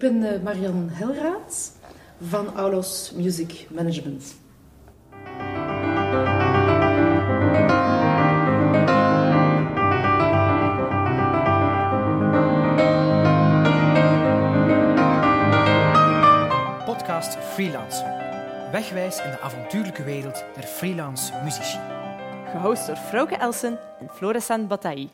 ben uh, Marian Helraat van Aulos Music Management. Podcast Freelancer. Wegwijs in de avontuurlijke wereld der freelance muzici. Gehost door Frauke Elsen en Florissant Bataille.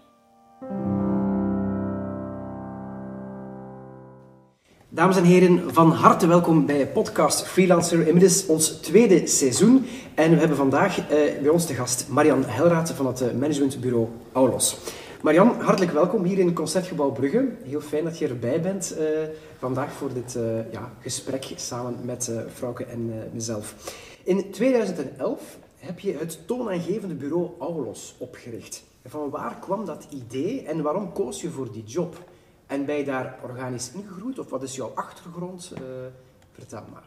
Dames en heren, van harte welkom bij podcast Freelancer. Inmiddels ons tweede seizoen. En we hebben vandaag eh, bij ons te gast Marian Helraat van het eh, managementbureau Aulos. Marian, hartelijk welkom hier in Concertgebouw Brugge. Heel fijn dat je erbij bent uh, vandaag voor dit ja, gesprek samen met Frauke en mezelf. In 2011 heb je het toonaangevende bureau Aulos opgericht. Van waar kwam dat idee en waarom koos je voor die job? En ben je daar organisch ingegroeid of wat is jouw achtergrond? Uh, vertel maar.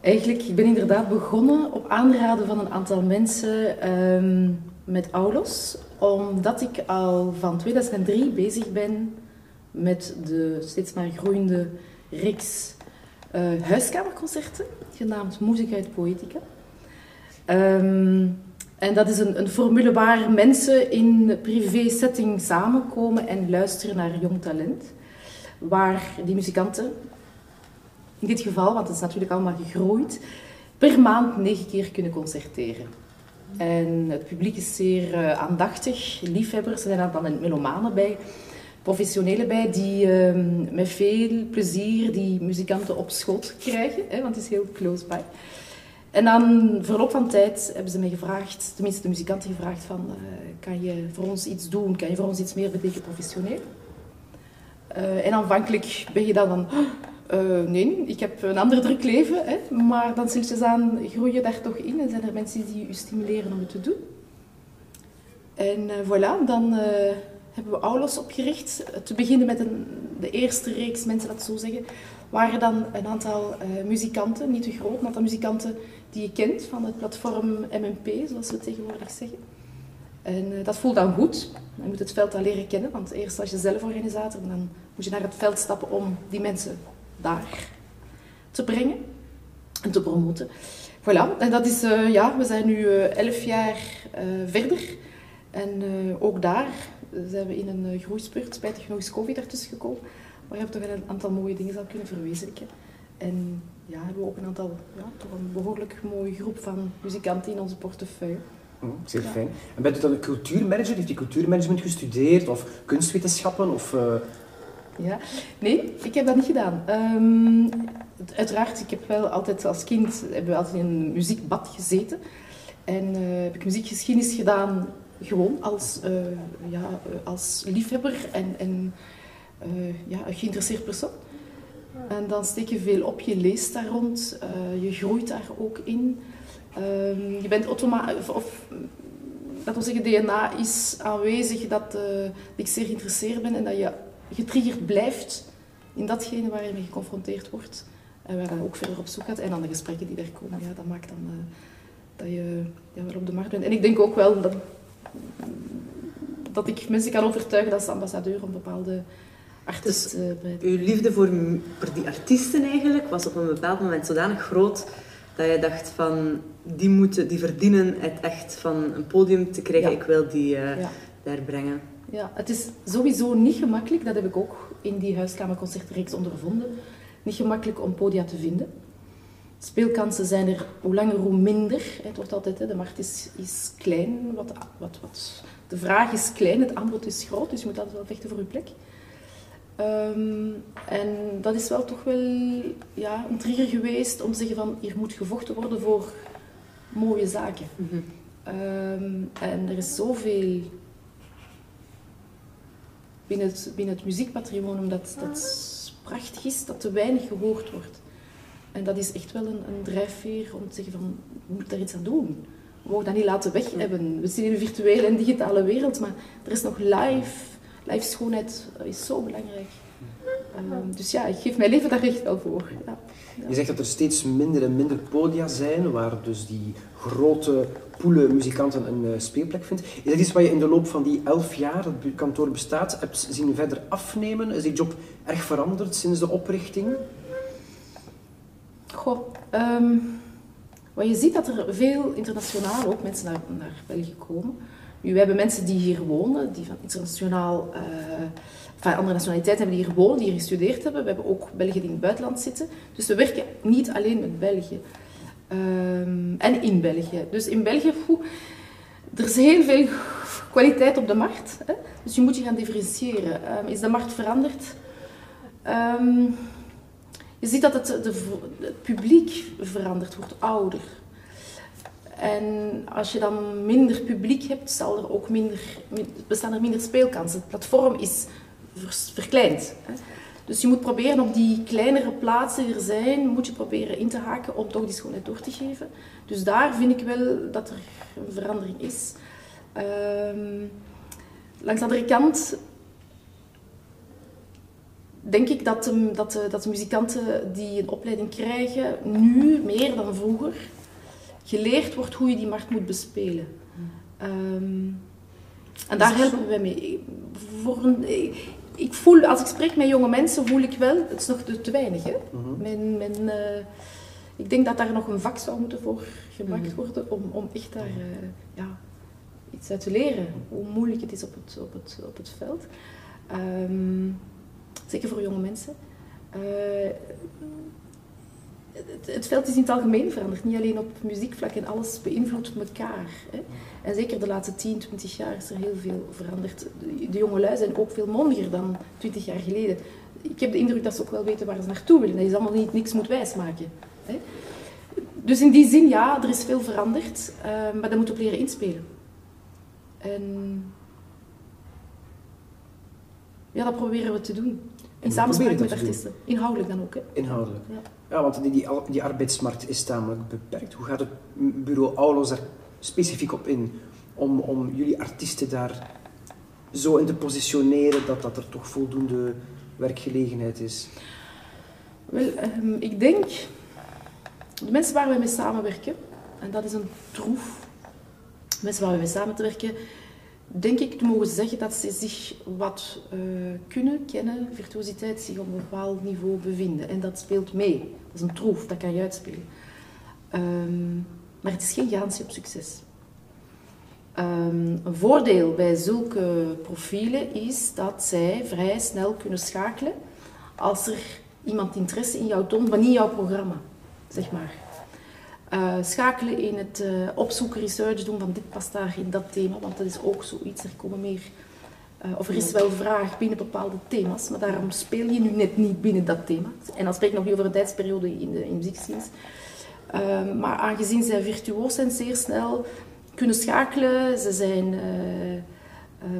Eigenlijk, ik ben inderdaad begonnen op aanraden van een aantal mensen um, met Aulos, omdat ik al van 2003 bezig ben met de steeds maar groeiende reeks uh, huiskamerconcerten, genaamd Muziek uit Poetica. Um, en dat is een, een formule waar mensen in privé-setting samenkomen en luisteren naar jong talent. Waar die muzikanten, in dit geval, want het is natuurlijk allemaal gegroeid, per maand negen keer kunnen concerteren. En het publiek is zeer uh, aandachtig, liefhebbers, er zijn dan melomanen bij, professionelen bij, die uh, met veel plezier die muzikanten op schoot krijgen, hè, want het is heel close by. En dan verloop van tijd hebben ze mij gevraagd, tenminste de muzikanten gevraagd van, uh, kan je voor ons iets doen? Kan je voor ons iets meer betekenen professioneel? Uh, en aanvankelijk ben je dan van, uh, nee, ik heb een ander druk leven, hè, maar dan je aan groei je daar toch in en zijn er mensen die je stimuleren om het te doen. En voilà, dan hebben we Aulos opgericht. Te beginnen met een, de eerste reeks, mensen dat zo zeggen, waren dan een aantal muzikanten, niet te groot, een aantal muzikanten die je kent van het platform MMP, zoals we tegenwoordig zeggen. En uh, dat voelt dan goed. Je moet het veld dan leren kennen, want eerst als je zelf organisator, dan moet je naar het veld stappen om die mensen daar te brengen en te promoten. Voilà, en dat is, uh, ja, we zijn nu elf jaar verder. En ook daar zijn we in een groeispurt, spijtig nog eens COVID ertussen gekomen. Maar we hebben toch een aantal mooie dingen al kunnen verwezenlijken. En ja, hebben we ook een aantal, ja, toch een behoorlijk mooie groep van muzikanten in onze portefeuille. Oh, zeer ja. fijn. En bent u dan een cultuurmanager? Heeft u cultuurmanagement gestudeerd of kunstwetenschappen? Of, uh... Ja, nee, ik heb dat niet gedaan. Um, uiteraard, ik heb wel altijd als kind hebben we altijd in een muziekbad gezeten. En uh, heb ik muziekgeschiedenis gedaan, gewoon als, uh, ja, als liefhebber en, en ja, een geïnteresseerd persoon. En dan steek je veel op, je leest daar rond, uh, je groeit daar ook in. Uh, je bent automatisch, of dat wil zeggen, DNA is aanwezig dat uh, ik zeer geïnteresseerd ben en dat je getriggerd blijft in datgene waar je mee geconfronteerd wordt. En waar je ook verder op zoek gaat. En dan de gesprekken die er komen, ja, dat maakt dan dat je ja, weer op de markt bent. En ik denk ook wel dat, dat ik mensen kan overtuigen als ambassadeur om bepaalde dus uw liefde voor, voor die artiesten eigenlijk was op een bepaald moment zodanig groot dat je dacht van die, moeten, die verdienen het echt van een podium te krijgen. Ik wil die uh, daar brengen. Ja, het is sowieso niet gemakkelijk. Dat heb ik ook in die huiskamerconcertreeks ondervonden. Niet gemakkelijk om podia te vinden. Speelkansen zijn er hoe langer hoe minder. Het wordt altijd, de markt is, is klein. Wat, wat, wat. De vraag is klein, het aanbod is groot. Dus je moet altijd wel vechten voor je plek. Um, en dat is wel toch wel ja, een trigger geweest om te zeggen van hier moet gevochten worden voor mooie zaken. Mm -hmm. um, en er is zoveel binnen het, binnen het muziekpatrimonium dat, dat prachtig is, dat te weinig gehoord wordt. En dat is echt wel een, een drijfveer om te zeggen van we moeten daar iets aan doen. We mogen dat niet laten weg hebben. We zitten in een virtuele en digitale wereld, maar er is nog live live schoonheid is zo belangrijk. Ehm, dus ja, ik geef mijn leven daar echt wel voor. Ja. Je zegt dat er steeds minder en minder podia zijn, waar dus die grote poelen muzikanten een uh, speelplek vindt. Is dat iets wat je in de loop van die elf jaar dat het kantoor bestaat, hebt zien verder afnemen? Is die job erg veranderd sinds de oprichting? Goh, um, wat je ziet dat er veel internationaal ook mensen naar, naar België komen. We hebben mensen die hier wonen, die van internationaal, uh, van andere nationaliteiten hebben die hier wonen, die hier gestudeerd hebben. We hebben ook Belgen die in het buitenland zitten. Dus we werken niet alleen met België. Um, en in België. Dus in België, er is heel veel kwaliteit op de markt. Hè? Dus je moet je gaan differentiëren. Um, is de markt veranderd? Um, je ziet dat het, de, het publiek verandert, wordt ouder. En als je dan minder publiek hebt, er ook minder, bestaan er minder speelkansen. Het platform is verkleind. Dus je moet proberen op die kleinere plaatsen die er zijn, moet je proberen in te haken om toch die schoonheid door te geven. Dus daar vind ik wel dat er een verandering is. Um, langs de andere kant denk ik dat dat, dat de muzikanten die een opleiding krijgen, nu meer dan vroeger, geleerd wordt hoe je die markt moet bespelen. Um, en daar helpen wij mee. Voor een, ik voel, als ik spreek met jonge mensen, voel ik wel, het is nog te weinig. Hè? Mm mijn, mijn, uh, ik denk dat daar nog een vak zou moeten voor gemaakt mhm. worden om, om echt daar uh, ja, iets uit te leren. Hoe moeilijk het is op het, op het, op het veld. Um, zeker voor jonge mensen. Uh, het, veld is in het algemeen veranderd, niet alleen op muziekvlak en alles beïnvloedt elkaar. Hè. En zeker de laatste 10, 20 jaar is er heel veel veranderd. De, de jongelui zijn ook veel mondiger dan 20 jaar geleden. Ik heb de indruk dat ze ook wel weten waar ze naartoe willen, dat je allemaal niet niks moet wijsmaken. Hè. Dus in die zin, ja, er is veel veranderd, uh, maar dat moet op leren inspelen. En ja, dat proberen we te doen. In samenspraak met artiesten. Inhoudelijk dan ook. Hè? Inhoudelijk. Ja, ja want die, die, die arbeidsmarkt is tamelijk beperkt. Hoe gaat het bureau Aulos daar specifiek op in? Om, om jullie artiesten daar zo in te positioneren dat, dat er toch voldoende werkgelegenheid is? Wel, um, ik denk... De mensen waar we mee samenwerken, en dat is een troef. De mensen waar we mee samen te werken, denk ik te mogen zeggen dat ze zich wat uh, kunnen, kennen, virtuositeit zich op een bepaald niveau bevinden. En dat speelt mee. Dat is een troef, dat kan je uitspelen. Um, maar het is geen garantie op succes. Um, een voordeel bij zulke profielen is dat zij vrij snel kunnen schakelen als er iemand interesse in jou toont, maar niet jouw programma, zeg maar. Uh, schakelen in het uh, opzoeken, research doen van dit past daar in dat thema, want dat is ook zoiets. Er komen meer, uh, of er is wel vraag binnen bepaalde thema's, maar daarom speel je nu net niet binnen dat thema. En dan spreek ik nog niet over een tijdsperiode in de in muziekscenes. maar aangezien zij virtuoos zijn, zeer snel kunnen schakelen, ze zijn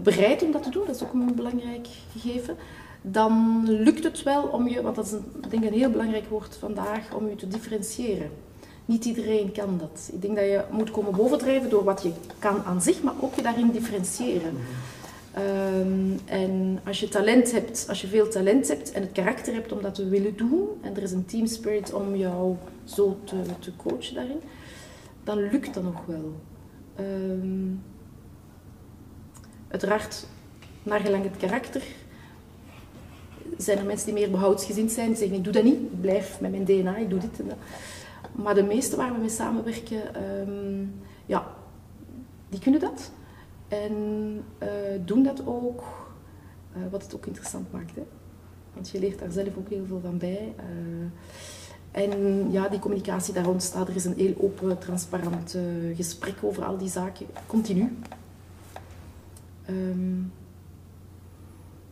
bereid om dat te doen, dat is ook een belangrijk gegeven dan lukt het wel om je, want dat is een, denk ik een heel belangrijk woord vandaag, om je te differentiëren. Niet iedereen kan dat. Ik denk dat je moet komen bovendrijven door wat je kan aan zich, maar ook je daarin differentiëren. Um, en als je talent hebt, als je veel talent hebt en het karakter hebt om dat te willen doen, en er is een team spirit om jou zo te, te coachen daarin, dan lukt dat nog wel. Um, uiteraard, naar gelang het karakter, zijn er mensen die meer behoudsgezind zijn, die zeggen ik doe dat niet, ik blijf met mijn DNA, ik doe dit en dat. Maar de meeste waar we mee samenwerken, um, ja, die kunnen dat. En uh, doen dat ook, uh, wat het ook interessant maakt. Hè? Want je leert daar zelf ook heel veel van bij. Uh, en ja, die communicatie daar ontstaat. Er is een heel open, transparant gesprek over al die zaken, continu. Um,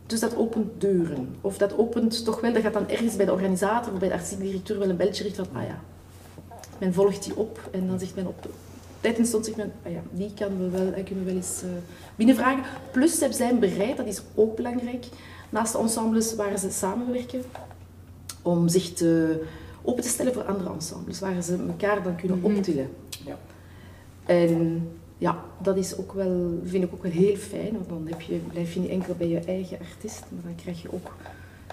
dus dat opent deuren. Of dat opent toch wel, dat gaat dan ergens bij de organisator of bij de artistiek directeur wel een belletje richten van, ah ja, men volgt die op en dan zegt men op tijd en stond zegt men, ah ja, die kan we wel, kunnen we wel eens uh, binnenvragen. Plus ze zijn bereid, dat is ook belangrijk, naast de ensembles waar ze samenwerken, om zich te, open te stellen voor andere ensembles, waar ze elkaar dan kunnen mhm. optillen. Ja. En ja, dat is ook wel, vind ik ook wel heel fijn, want dan heb je, blijf je niet enkel bij je eigen artiest, maar dan krijg je ook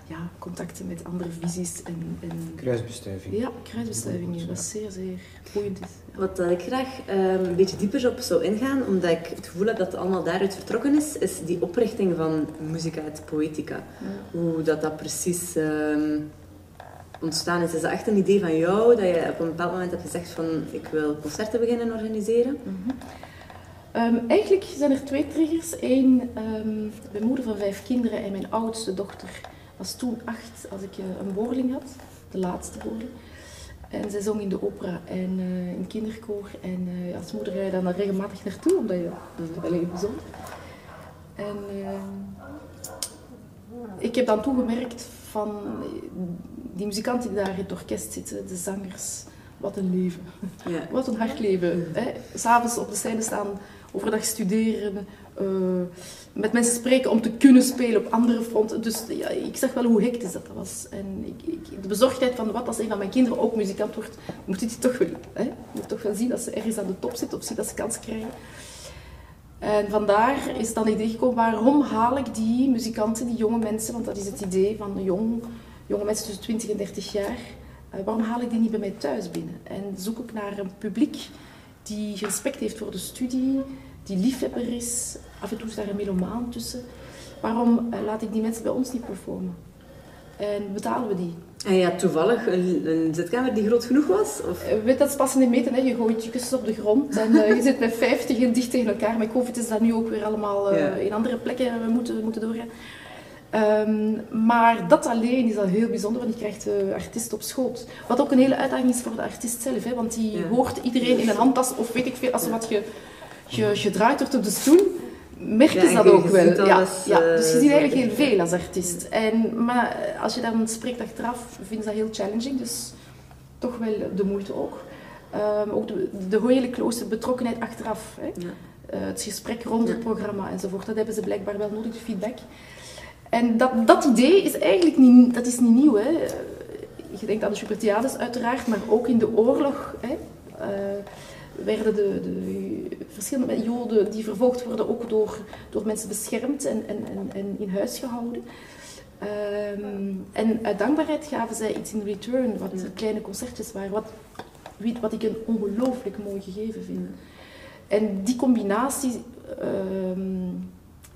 ja, contacten met andere visies. En, en... Kruisbestuiving. Ja, kruisbestuiving, dat zeer, zeer boeiend is. Wat ik graag um, een beetje dieper op zou ingaan, omdat ik het gevoel heb dat het allemaal daaruit vertrokken is, is die oprichting van Musica et Poetica. Hoe dat, dat precies um, ontstaan is. Is dat echt een idee van jou, dat je op een bepaald moment hebt gezegd van ik wil concerten beginnen organiseren? Mm -hmm. um, eigenlijk zijn er twee triggers. Eén, mijn moeder van vijf kinderen en mijn oudste dochter was toen acht als ik uh, een boorling had, de laatste boorling. En zij zong in de opera en uh, in kinderkoor. En uh, als moeder ga je dan regelmatig naartoe, omdat je, dat is wel heel bijzonder. En ik heb dan toegemerkt van die muzikanten die daar in het orkest zitten, de zangers, wat een leven. Ja. Wat een hard leven. S'avonds op de scène staan, overdag studeren, uh, met mensen spreken om te kunnen spelen op andere fronten. Dus ja, ik zag wel hoe hectisch dat was. En ik, ik, de bezorgdheid van wat als een van mijn kinderen ook muzikant wordt, moet hij toch wel, hè? moet toch wel zien dat ze ergens aan de top zit of zien dat ze kans krijgen. En vandaar is dan het idee gekomen, waarom haal ik die muzikanten, die jonge mensen, want dat is het idee van jong, jonge mensen tussen 20 en 30 jaar, uh, waarom haal ik die niet bij mij thuis binnen? En zoek ik naar een publiek die respect heeft voor de studie, die liefhebber is. Af en toe is daar een melomaan tussen. Waarom uh, laat ik die mensen bij ons niet performen? En betalen we die? En ja, toevallig een, een zitkamer die groot genoeg was? Of? Uh, weet dat is pas in de meten. Hè. Je gooit je kussens op de grond en uh, je zit met 50 en dicht tegen elkaar. Met COVID is dat nu ook weer allemaal uh, ja. in andere plekken we moeten, moeten doorgaan. Um, maar dat alleen is al heel bijzonder, want je krijgt de artiest op schoot. Wat ook een hele uitdaging is voor de artiest zelf, hè, want die ja. hoort iedereen in een handtas of weet ik veel, als wat je je gedraaid wordt op de stoel, merken ja, ze dat ook wel. Ja, alles, ja, dus je ziet eigenlijk heel veel als artiest. En, maar als je dan spreekt achteraf, vinden ze dat heel challenging. Dus toch wel de moeite ook. Um, ook de, de hele close betrokkenheid achteraf. Hè. Ja. Uh, het gesprek rond het programma enzovoort. Dat hebben ze blijkbaar wel nodig, de feedback. En dat, dat idee is eigenlijk niet, dat is niet nieuw. Hè. Je denkt aan de Supertiades uiteraard, maar ook in de oorlog. Hè. Uh, werden de, de, verschillende joden die vervolgd worden ook door, door mensen beschermd en, en, en, en in huis gehouden. Um, en uit dankbaarheid gaven zij iets in return, wat kleine concertjes waren, wat, wat ik een ongelooflijk mooi gegeven vind. En die combinatie um,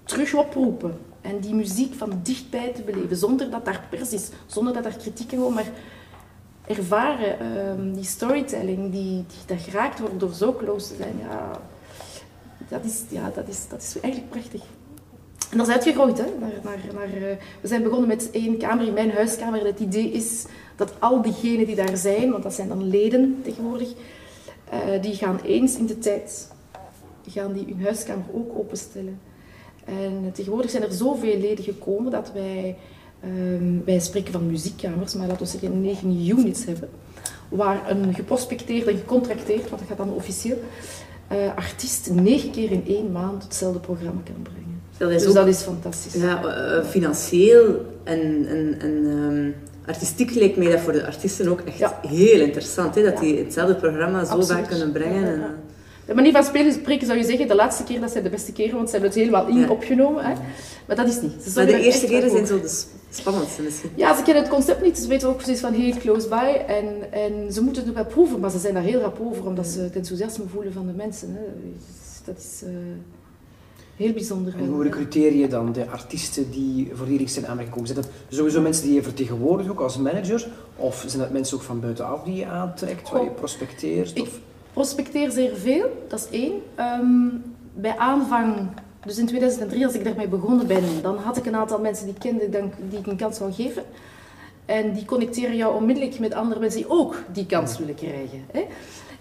terug oproepen en die muziek van dichtbij te beleven, zonder dat daar pers is, zonder dat daar kritiek komt, maar ervaren, um, die storytelling, die, die, dat geraakt wordt door zo close te zijn, ja, dat is, ja, dat is, dat is eigenlijk prachtig. En dat is uitgegroeid. Hè? Naar, naar, naar, uh, we zijn begonnen met één kamer in mijn huiskamer. Het idee is dat al diegenen die daar zijn, want dat zijn dan leden tegenwoordig, uh, die gaan eens in de tijd gaan die hun huiskamer ook openstellen. En tegenwoordig zijn er zoveel leden gekomen dat wij Um, wij spreken van muziekkamers, maar laten we zeggen negen units hebben. Waar een geprospecteerd en gecontracteerd, want dat gaat dan officieel, uh, artiest negen keer in één maand hetzelfde programma kan brengen. Dat is dus ook, dat is fantastisch. Ja, uh, financieel en, en, en um, artistiek lijkt mij dat voor de artiesten ook echt ja. heel interessant. Hè? Dat die hetzelfde programma zo Absoluut. vaak kunnen brengen. En, de manier van spelen spreken zou je zeggen, de laatste keer dat zijn de beste keren, want ze hebben het helemaal in ja. opgenomen. Hè. Maar dat is niet. Ze maar de eerste keren zijn zo de spannendste misschien. Ja, ze kennen het concept niet, ze weten ook precies van heel close by. En, en ze moeten het nog wel proeven, maar ze zijn daar heel rap over, omdat ze het enthousiasme voelen van de mensen. Hè. Dat is uh, heel bijzonder. En hoe recruteer je dan de artiesten die voor die zijn aangekomen? Zijn dat sowieso mensen die je vertegenwoordigt ook als manager? Of zijn dat mensen ook van buitenaf die je aantrekt, waar je prospecteert? Ik, of? Prospecteer zeer veel, dat is één. Um, bij aanvang, dus in 2003 als ik daarmee begonnen ben, dan had ik een aantal mensen die kende die ik een kans wil geven. En die connecteren jou onmiddellijk met andere mensen die ook die kans willen krijgen. Hè?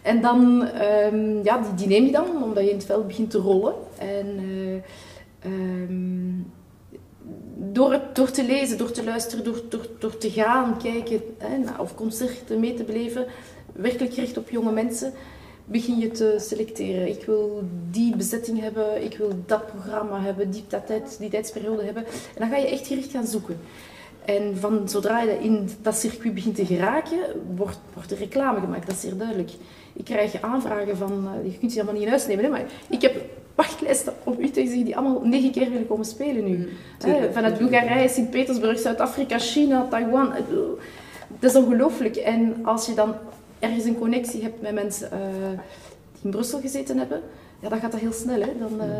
En dan, um, ja, die, die, neem je dan, omdat je in het veld begint te rollen. En uh, um, door, door te lezen, door te luisteren, door, door, door te gaan kijken, hè, of concerten mee te beleven, werkelijk gericht op jonge mensen, begin je te selecteren. Ik wil die bezetting hebben, ik wil dat programma hebben, die, dat tijd, die tijdsperiode hebben. En dan ga je echt gericht gaan zoeken. En van zodra je in dat circuit begint te geraken, wordt, wordt er reclame gemaakt. Dat is zeer duidelijk. Ik krijg aanvragen van, uh, je kunt ze helemaal niet in huis nemen, hè, maar ik heb wachtlijsten om Utrecht die allemaal negen keer willen komen spelen nu. Mm, vanuit Bulgarije, Sint-Petersburg, Zuid-Afrika, China, Taiwan. Dat is ongelooflijk. En als je dan ergens een connectie hebt met mensen uh, die in Brussel gezeten hebben, ja, dan gaat dat heel snel. Hè? Dan, uh,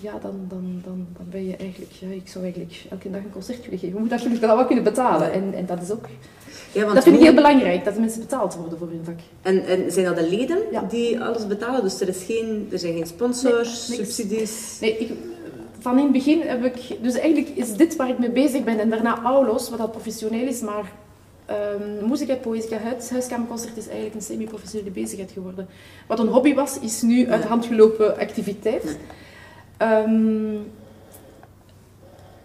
ja, dan, dan, dan, dan ben je eigenlijk... Ja, ik zou eigenlijk elke dag een concert willen geven. Je moet natuurlijk dat wel kunnen betalen. En, en dat is ook... Ja, want dat vind ik heel belangrijk, dat de mensen betaald worden voor hun vak. En, en zijn dat de leden die alles betalen? Dus er, is geen, er zijn geen sponsors, subsidies? Nee, ik, van in het begin heb ik... Dus eigenlijk is dit waar ik mee bezig ben. En daarna Aulos, wat dat professioneel is, maar... Um, Muzika Poëzica Huis, Huiskamerconcert is eigenlijk een semi-professionele bezigheid geworden. Wat een hobby was, is nu uit de hand gelopen activiteit. Um,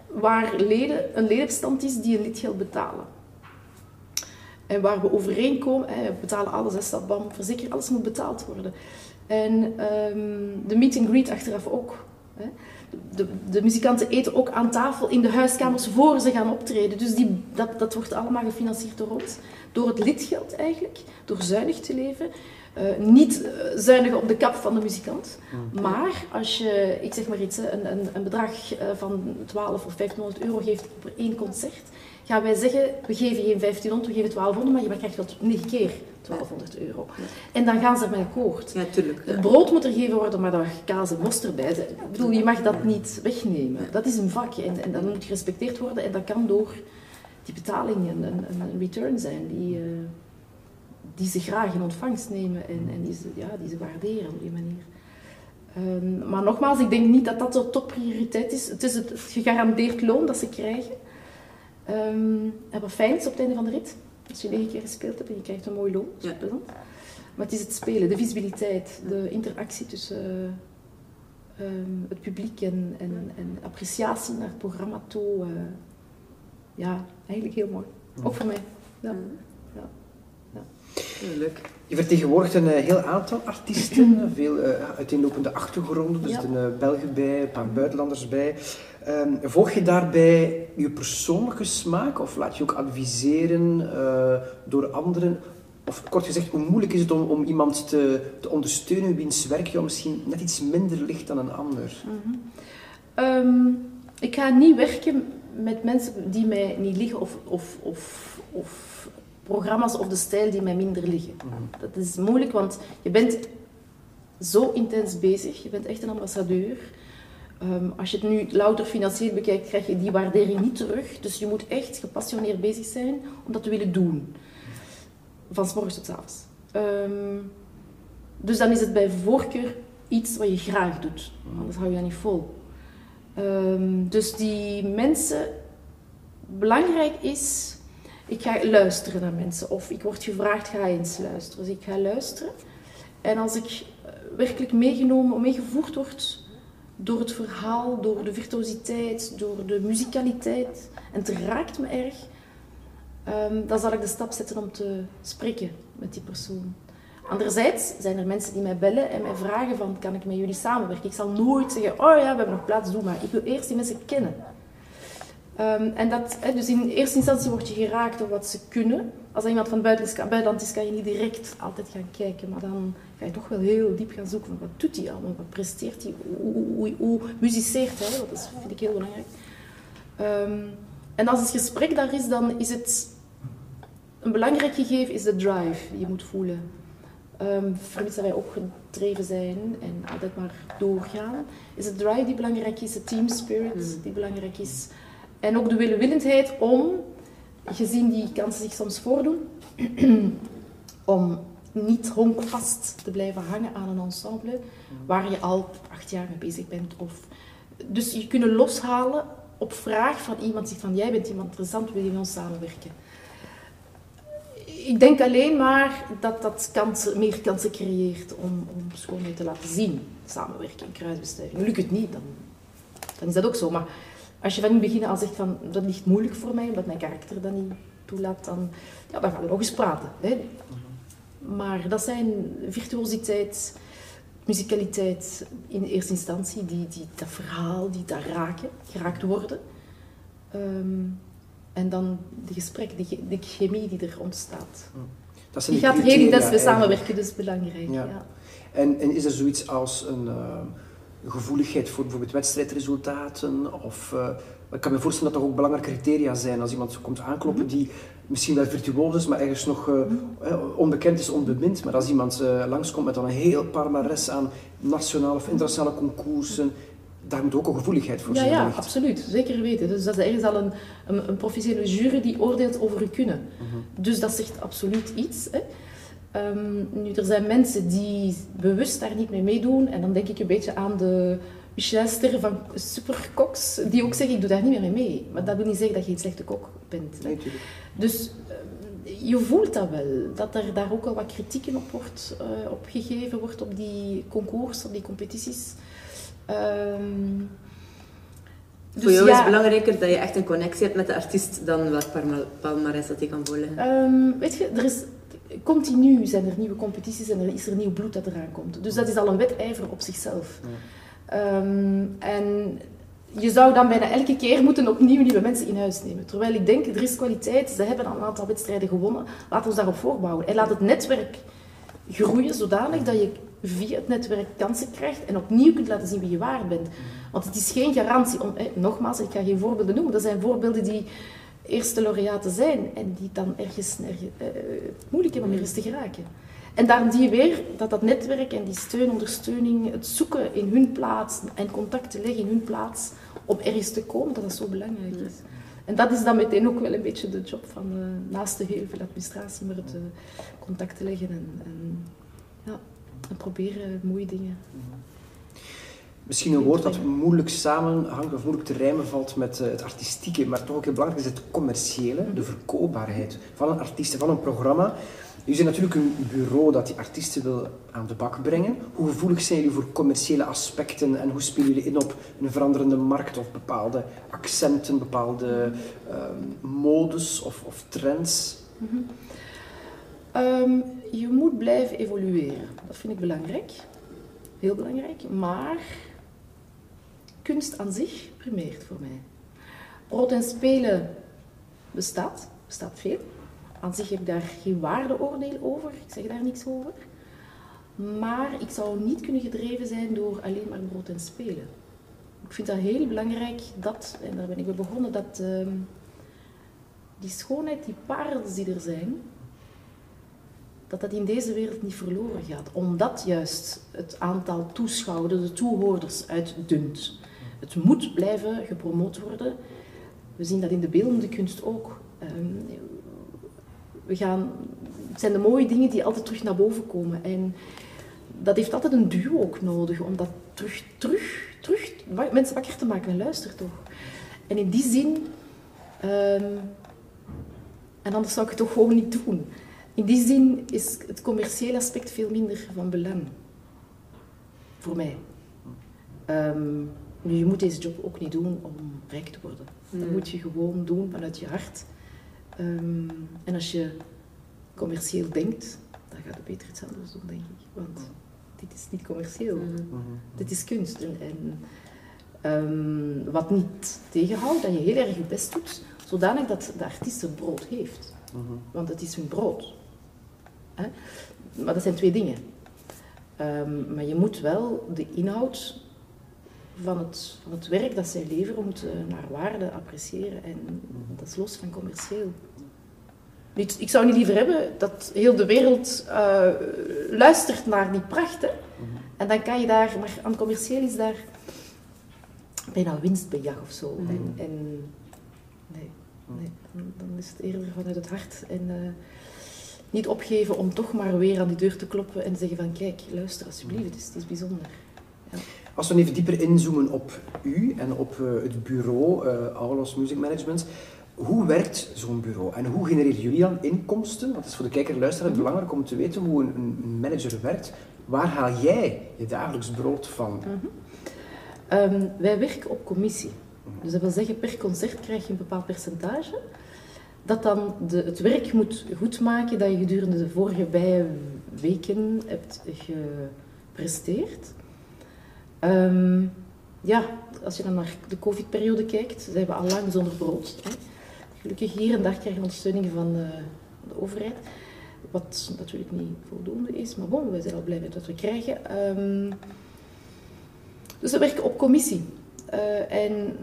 waar leden, een ledenbestand is die een lidgeld betalen. En waar we overeenkomen, we betalen alles, hè, stadbam, verzekering, alles moet betaald worden. En um, de meet and greet achteraf ook. Hè. De, de, muzikanten eten ook aan tafel in de huiskamers voor ze gaan optreden. Dus die, dat, dat wordt allemaal gefinancierd door ons. Door het lidgeld eigenlijk, door zuinig te leven. Uh, niet uh, zuinigen op de kap van de muzikant. Mm. Maar als je, ik zeg maar iets, een, een, een bedrag uh, van 12 of 1500 euro geeft voor één concert, gaan wij zeggen, we geven geen 1500, we geven 1200, maar je krijgt wel 9 keer 1200 euro. En dan gaan ze ermee akkoord. Ja, tuurlijk. Het brood moet er gegeven worden, maar daar kaas en worst erbij. Ik bedoel, je mag dat niet wegnemen. Dat is een vak en, en dat moet gerespecteerd worden en dat kan door die betaling een, een, een return zijn die, uh, die ze graag in ontvangst nemen en, en die, ze, ja, die ze waarderen op die manier. Um, maar nogmaals, ik denk niet dat dat de topprioriteit is. Het is het gegarandeerd loon dat ze krijgen. Um, en wat fijn is op het einde van de rit, als je negen keer gespeeld hebt en je krijgt een mooi loon, ja. Maar het is het spelen, de visibiliteit, de interactie tussen uh, um, het publiek en, en, en, appreciatie naar het programma toe. Uh, ja, eigenlijk heel mooi. Ook voor mij. Ja. ja. ja. leuk. Je vertegenwoordigt een heel aantal artiesten, veel uh, uiteenlopende achtergronden. Dus ja. er Belgen bij, een paar buitenlanders bij. Um, volg je daarbij je persoonlijke smaak of laat je ook adviseren uh, door anderen? Of kort gezegd, hoe moeilijk is het om, om iemand te, te ondersteunen wiens werk jou misschien net iets minder ligt dan een ander? Mm -hmm. um, ik ga niet werken met mensen die mij niet liggen of, of, of, of programma's of de stijl die mij minder liggen. Mm -hmm. Dat is moeilijk, want je bent zo intens bezig. Je bent echt een ambassadeur. Um, als je het nu louter financieel bekijkt, krijg je die waardering niet terug. Dus je moet echt gepassioneerd bezig zijn om dat te willen doen. Van s morgens tot s avonds. Um, dus dan is het bij voorkeur iets wat je graag doet. Anders hou je dat niet vol. Um, dus die mensen, belangrijk is, ik ga luisteren naar mensen. Of ik word gevraagd, ga eens luisteren. Dus ik ga luisteren. En als ik werkelijk meegenomen, meegevoerd word door het verhaal, door de virtuositeit, door de muzikaliteit, en het raakt me erg, um, dan zal ik de stap zetten om te spreken met die persoon. Anderzijds zijn er mensen die mij bellen en mij vragen van, kan ik met jullie samenwerken? Ik zal nooit zeggen, oh ja, we hebben nog plaats, doe maar. Ik wil eerst die mensen kennen. Um, en dat, dus in eerste instantie word je geraakt door wat ze kunnen. Als iemand van buitenland is, kan je niet direct altijd gaan kijken, maar dan ga je toch wel heel diep gaan zoeken wat doet hij allemaal, wat presteert hij, hoe, hoe, hoe, muziceert hij, dat vind ik heel belangrijk. Um, en als het gesprek daar is, dan is het een belangrijk gegeven is de drive die je moet voelen. Um, vermits dat wij opgedreven zijn en altijd maar doorgaan, is het drive die belangrijk is, de team spirit die belangrijk is. En ook de willendheid om, gezien die kansen zich soms voordoen, om niet honkvast te blijven hangen aan een ensemble waar je al acht jaar mee bezig bent. Of, dus je kunnen loshalen op vraag van iemand die zegt van jij bent iemand interessant, wil je met ons samenwerken? Ik denk alleen maar dat dat meer kansen creëert om, om schoonheid te laten zien. Samenwerking, kruisbestuiving. Lukt het niet, dan, dan is dat ook zo. Maar als je van in het begin al zegt van dat ligt moeilijk voor mij, omdat mijn karakter dat niet toelaat, dan, ja, dan gaan we nog eens praten. Hè. Maar dat zijn virtuositeit, muzikaliteit in eerste instantie, die, die dat verhaal, die daar raken, geraakt worden. Um, en dan de gesprek, de, de chemie die er ontstaat. Dat die gaat heel dat we samenwerken, dus belangrijk. Ja. ja. En, en, is er zoiets als een, uh, gevoeligheid voor bijvoorbeeld wedstrijdresultaten? Of, uh, ik kan me voorstellen dat er ook belangrijke criteria zijn als iemand komt aankloppen die misschien wel virtuoos is, maar ergens nog uh, onbekend is, onbemind. Maar als iemand uh, langskomt met dan een heel palmares aan nationale of internationale concoursen, daar moet ook een gevoeligheid voor ja, zijn. Ja, absoluut. Zeker weten. Dus dat is ergens al een, een, een professionele jury die oordeelt over je kunnen. Mhm. Dus dat zegt absoluut iets. Hè. Um, nu, er zijn mensen die bewust daar niet mee meedoen. En dan denk ik een beetje aan de Michelin-sterren van superkoks. Die ook zeggen, ik doe daar niet meer mee mee. Maar dat wil niet zeggen dat je een slechte kok bent. Nee, dus um, je voelt dat wel. Dat er daar ook al wat kritieken op wordt uh, op gegeven wordt op die concours, op die competities. Um, dus Voor jou ja, is het belangrijker dat je echt een connectie hebt met de artiest dan welk palmarès dat hij kan voorleggen? Um, weet je, er is continu zijn er nieuwe competities en er is er nieuw bloed dat eraan komt. Dus dat is al een wedijver op zichzelf. Ja. Um, en je zou dan bijna elke keer moeten opnieuw nieuwe mensen in huis nemen. Terwijl ik denk, er is kwaliteit, ze hebben al een aantal wedstrijden gewonnen, laten we daarop voorbouwen. En laat het netwerk groeien zodanig dat je via het netwerk kansen krijgt en opnieuw kunt laten zien wie je waard bent. Want het is geen garantie om, nogmaals, ik ga geen voorbeelden noemen, dat zijn voorbeelden die eerste laureaten zijn en die dan ergens, uh, moeilijk hebben om ergens te geraken. En daarom je weer dat dat netwerk en die steun, ondersteuning, het zoeken in hun plaats en contact te leggen in hun plaats om ergens te komen, dat dat zo belangrijk is. En dat is dan meteen ook wel een beetje de job van uh, naast de heel veel administratie, maar het uh, contact te leggen en, en, ja, en proberen mooie dingen. Misschien een woord dat moeilijk samenhangt of moeilijk te rijmen valt met uh, het artistieke, maar toch ook heel belangrijk is het commerciële, de verkoopbaarheid van een artiest, van een programma. Jullie zijn natuurlijk een bureau dat die artiesten wil aan de bak brengen. Hoe gevoelig zijn jullie voor commerciële aspecten en hoe spelen jullie in op een veranderende markt of bepaalde accenten, bepaalde um, modes of, of trends? -hmm. um, je moet blijven evolueren. Dat vind ik belangrijk. Heel belangrijk. Maar kunst aan zich primeert voor mij. Brood en spelen bestaat, bestaat veel. Aan zich heb ik daar geen waardeoordeel over, ik zeg daar niks over. Maar ik zou niet kunnen gedreven zijn door alleen maar brood en spelen. Ik vind dat heel belangrijk dat, en daar ben ik bij begonnen, dat uh, die schoonheid, die parels die er zijn, dat dat in deze wereld niet verloren gaat. Omdat juist het aantal toeschouwers, de toehoorders uitdunt. Het moet blijven gepromoot worden. We zien dat in de beeldende kunst ook. Ehm, we gaan, het zijn de mooie dingen die altijd terug naar boven komen. En dat heeft altijd een duo ook nodig om dat terug, terug, terug mensen wakker te maken. En luister toch. En in die zin, um, en anders zou ik het toch gewoon niet doen. In die zin is het commerciële aspect veel minder van belang. Voor mij. Um, nu, je moet deze job ook niet doen om rijk te worden. Dat moet je gewoon doen vanuit je hart. Um, en als je commercieel denkt, dan gaat je beter iets anders doen, denk ik. Want dit is niet commercieel. Mm -hmm. Dit is kunst. En, en um, wat niet tegenhoudt, dat je heel erg je best doet, zodanig dat de artiest het brood heeft. Mm -hmm. Want het is hun brood. Hè? Maar dat zijn twee dingen. Um, maar je moet wel de inhoud van het, van het werk dat zij leveren moeten naar waarde appreciëren. En dat is los van commercieel. Ik, ik zou niet liever hebben dat heel de wereld uh, luistert naar die pracht. Hè? En dan kan je daar, maar aan commercieel is daar bijna winstbejag of zo. Mm. En, en, nee, nee, dan is het eerder vanuit het hart. En uh, niet opgeven om toch maar weer aan die deur te kloppen en te zeggen van kijk, luister alsjeblieft, het is, het is bijzonder. Als we even dieper inzoomen op u en op uh, het bureau, uh, Aulos Music Management, hoe werkt zo'n bureau en hoe genereren jullie dan inkomsten? Want het is voor de kijker en luisteraar belangrijk om te weten hoe een, een, manager werkt. Waar haal jij je dagelijks brood van? -hmm. um, wij werken op commissie. Dus dat wil zeggen, per concert krijg je een bepaald percentage. Dat dan de, het werk moet goedmaken dat je gedurende de vorige weken hebt gepresteerd. Um, ja, als je dan naar de covid-periode kijkt, zijn we al lang zonder brood. Hè. Gelukkig hier en daar krijgen we ondersteuning van de, de, overheid. Wat natuurlijk niet voldoende is, maar bon, wij zijn al blij met wat we krijgen. Um, Dus we werken op commissie. Uh, en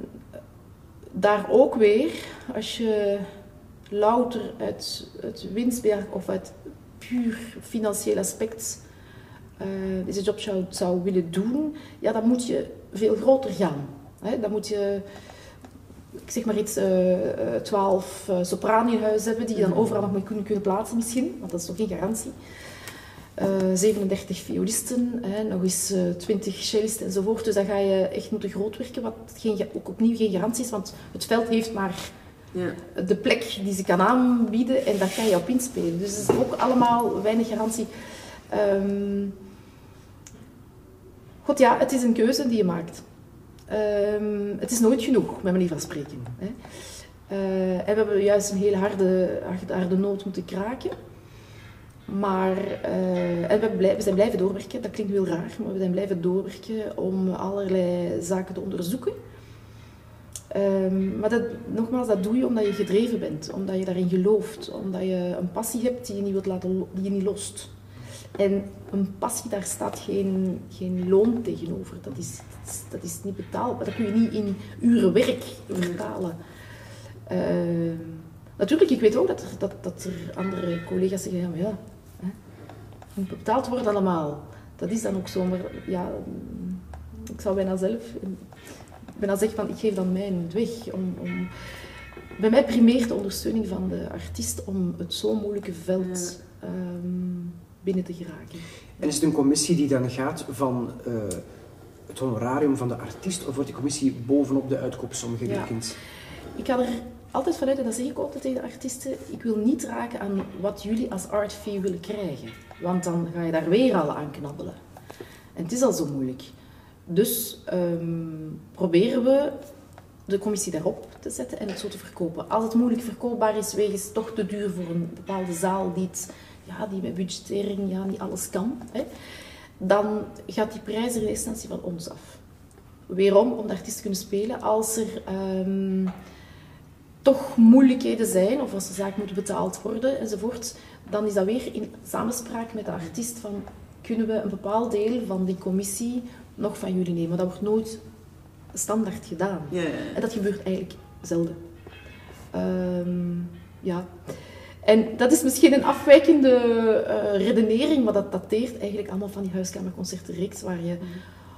daar ook weer, als je louter uit het winstberg of uit puur financieel aspect uh, deze job zou, zou willen doen, ja, dan moet je veel groter gaan. Hè? Dan moet je, ik zeg maar iets, uh, 12 uh, sopranen in huis hebben die je dan mhm. overal nog mee kunnen, kunnen plaatsen misschien, want dat is nog geen garantie. 37 eh, violisten, hè, nog eens 20 eh, cellisten enzovoort. Dus dan ga je echt moeten groot werken, wat geen, ook opnieuw geen garantie is, want het veld heeft maar ja. de plek die ze kan aanbieden en daar kan je op inspelen. Dus het is ook allemaal weinig garantie. Um, God ja, het is een keuze die je maakt. Um, het is nooit genoeg, met manier van spreken. Hè. Uh, en we hebben juist een hele harde, harde, nood moeten kraken. Maar uh, en we, we, zijn blijven doorwerken. Dat klinkt heel raar, maar we zijn blijven doorwerken om allerlei zaken te onderzoeken. Um, maar dat, nogmaals, dat doe je omdat je gedreven bent, omdat je daarin gelooft, omdat je een passie hebt die je niet, wilt laten, die je niet lost. En een passie, daar staat geen, geen loon tegenover. Dat is, dat is niet betaalbaar. Dat kun je niet in uren werk vertalen. Uh, natuurlijk, ik weet ook dat er, dat, dat er andere collega's zeggen, ja, maar ja, hè, moet betaald worden allemaal. Dat is dan ook zo, maar ja, ik zou bijna zelf bijna zeggen van, ik geef dan mijn weg. Om, om, bij mij primeert de ondersteuning van de artiest om het zo moeilijke veld... Um, binnen te geraken. En is het een commissie die dan gaat van uh, het honorarium van de artiest of wordt die commissie bovenop de uitkoopsom gerekend? Ja. Ik ga er altijd vanuit, en dat zeg ik altijd tegen de artiesten, ik wil niet raken aan wat jullie als art fee willen krijgen. Want dan ga je daar weer al aan knabbelen. En het is al zo moeilijk. Dus um, proberen we de commissie daarop te zetten en het zo te verkopen. Als het moeilijk verkoopbaar is, wegens toch te duur voor een bepaalde zaal die het ja, die met budgettering ja, niet alles kan, hè, dan gaat die prijs er in instantie van ons af. Weerom, om de artiest te kunnen spelen, als er um, toch moeilijkheden zijn, of als de zaak moet betaald worden enzovoort, dan is dat weer in samenspraak met de artiest van kunnen we een bepaald deel van die commissie nog van jullie nemen. Dat wordt nooit standaard gedaan. Ja, ja. En dat gebeurt eigenlijk zelden. Um, ja. En dat is misschien een afwijkende uh, redenering, maar dat dateert eigenlijk allemaal van die huiskamerconcertenreeks, waar je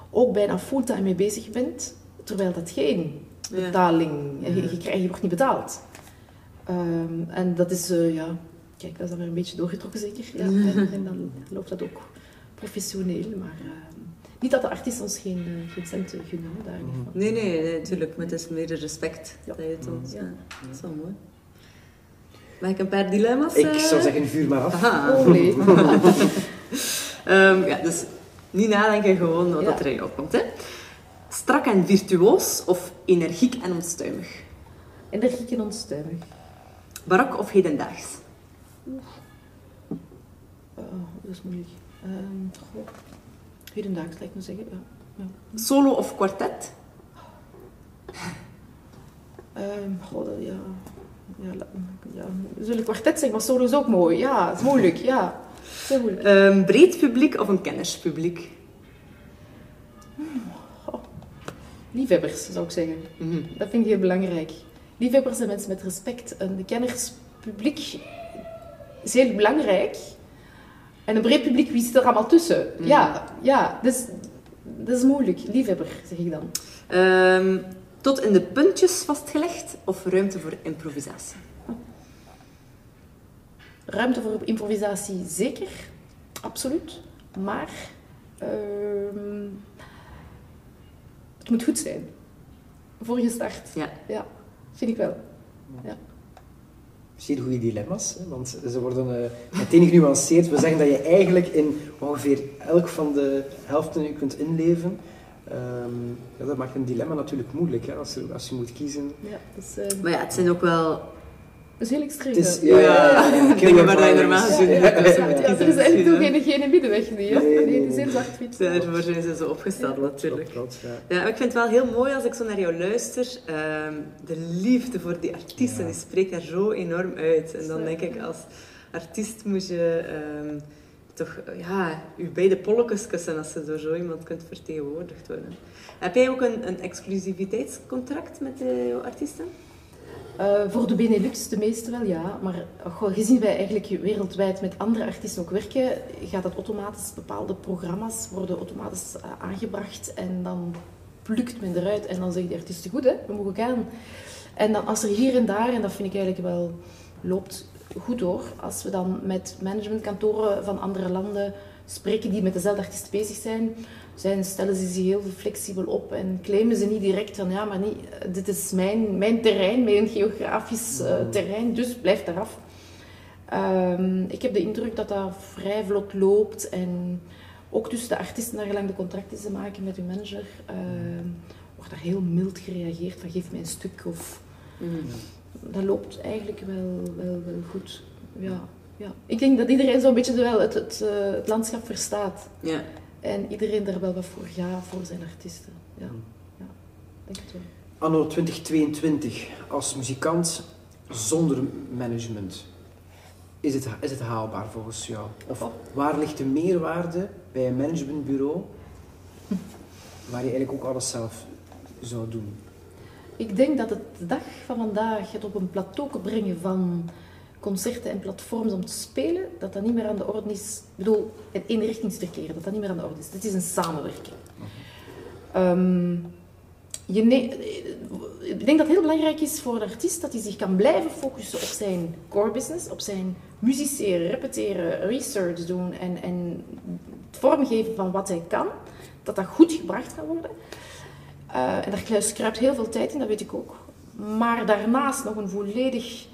ook bijna fulltime mee bezig bent, terwijl dat geen betaling, je, je, krijgt, je wordt niet betaald. Um, en dat is, uh, ja, kijk, dat is dan weer een beetje doorgetrokken zeker. Ja, en, en, dan loopt dat ook professioneel, maar uh, niet dat de artiest ons geen, geen cent gunnen, daar niet van. Nee, nee, natuurlijk, maar het is meer de respect ja. dat je toont. Ja. Dat is wel mooi. Mag ik een paar dilemma's? Ik zou eh? zeggen, vuur maar af. Oh nee. um, ja, dus niet nadenken, gewoon wat ja. er in opkomt. Hè. Strak en virtuoos of energiek en onstuimig? Energiek en onstuimig. Barok of hedendaags? Oh, dat is moeilijk. Um, goh. Hedendaags, lijkt me zeggen. Ja. ja. Solo of kwartet? Um, goh, ja ja, ja, zullen kwartet zeggen, maar solo is ook mooi. Ja, het is moeilijk. Ja, heel moeilijk. Um, breed publiek of een kennerspubliek? Oh, liefhebbers, zou ik zeggen. Mm Dat vind ik heel belangrijk. Liefhebbers zijn mensen met respect. Een kennerspubliek is heel belangrijk. En een breed publiek, wie zit er allemaal tussen? Mhm. Ja, ja dus, dat is moeilijk. Liefhebber, zeg ik dan. Um, tot in de puntjes vastgelegd of ruimte voor improvisatie? Ruimte voor improvisatie zeker, absoluut. Maar uh, het moet goed zijn. Voor je start. Ja. ja vind ik wel. Ja. Zeer goede dilemma's, hè? want ze worden uh, meteen genuanceerd. We zeggen dat je eigenlijk in ongeveer elk van de helften je kunt inleven. Um, ja, dat maakt een dilemma natuurlijk moeilijk hè, als, je, als je moet kiezen. Ja, uh... Maar ja, het zijn ook wel dat is heel extreem. Het is, ja, ja, ja. Dingen waar je normaal gezien Er is echt ook geen, geen middenweg niet. Hè? Nee, nee, het is heel zwart-wit. Daarvoor zijn ze zo opgesteld natuurlijk. Klopt, ja. ja, ik vind het wel heel mooi als ik zo naar jou luister. Um, de liefde voor die artiesten, die spreekt er zo enorm uit. En dan denk ik, als artiest moet je... Um, toch ja, je beide polletjes als je door zo iemand kunt vertegenwoordigd worden. Heb jij ook een, een exclusiviteitscontract met de artiesten? Uh, voor de Benelux de meeste wel, ja. Maar gezien wij eigenlijk wereldwijd met andere artiesten ook werken, gaat dat automatisch, bepaalde programma's worden automatisch uh, aangebracht en dan plukt men eruit en dan zegt de artiest, goed hè, we mogen gaan. En dan als er hier en daar, en dat vind ik eigenlijk wel, loopt goed door, als we dan met managementkantoren van andere landen spreken die met dezelfde artiest bezig zijn, zijn, stellen ze zich heel flexibel op en claimen ze niet direct van ja, maar niet, dit is mijn, mijn terrein, mijn geografisch uh, terrein, dus blijf eraf. Um, ik heb de indruk dat dat vrij vlot loopt en ook tussen de artiesten, naar gelang de contracten ze maken met hun manager, uh, wordt daar heel mild gereageerd van geef mij een stuk of... Mm. Dat loopt eigenlijk wel, wel, wel goed. Ja, ja. Ik denk dat iedereen zo'n beetje wel het, het, uh, het landschap verstaat. Ja. En iedereen daar wel wat voor gaat voor zijn artiesten. Ja, mm. ja denk het wel. Anno 2022, als muzikant zonder management, is het, is het haalbaar volgens jou? Of waar ligt de meerwaarde bij een managementbureau waar je eigenlijk ook alles zelf zou doen? Ik denk dat het de dag van vandaag het op een plateau brengen van concerten en platforms om te spelen, dat dat niet meer aan de orde is. Ik bedoel, het eenrichtingsverkeer, dat dat niet meer aan de orde is. Dit is een samenwerking. Um, je ik denk dat het heel belangrijk is voor de artiest dat hij zich kan blijven focussen op zijn core business, op zijn musiceren, repeteren, research doen en, en het vormgeven van wat hij kan, dat dat goed gebracht kan worden. Uh, en daar kruipt heel veel tijd in, dat weet ik ook. Maar daarnaast nog een volledig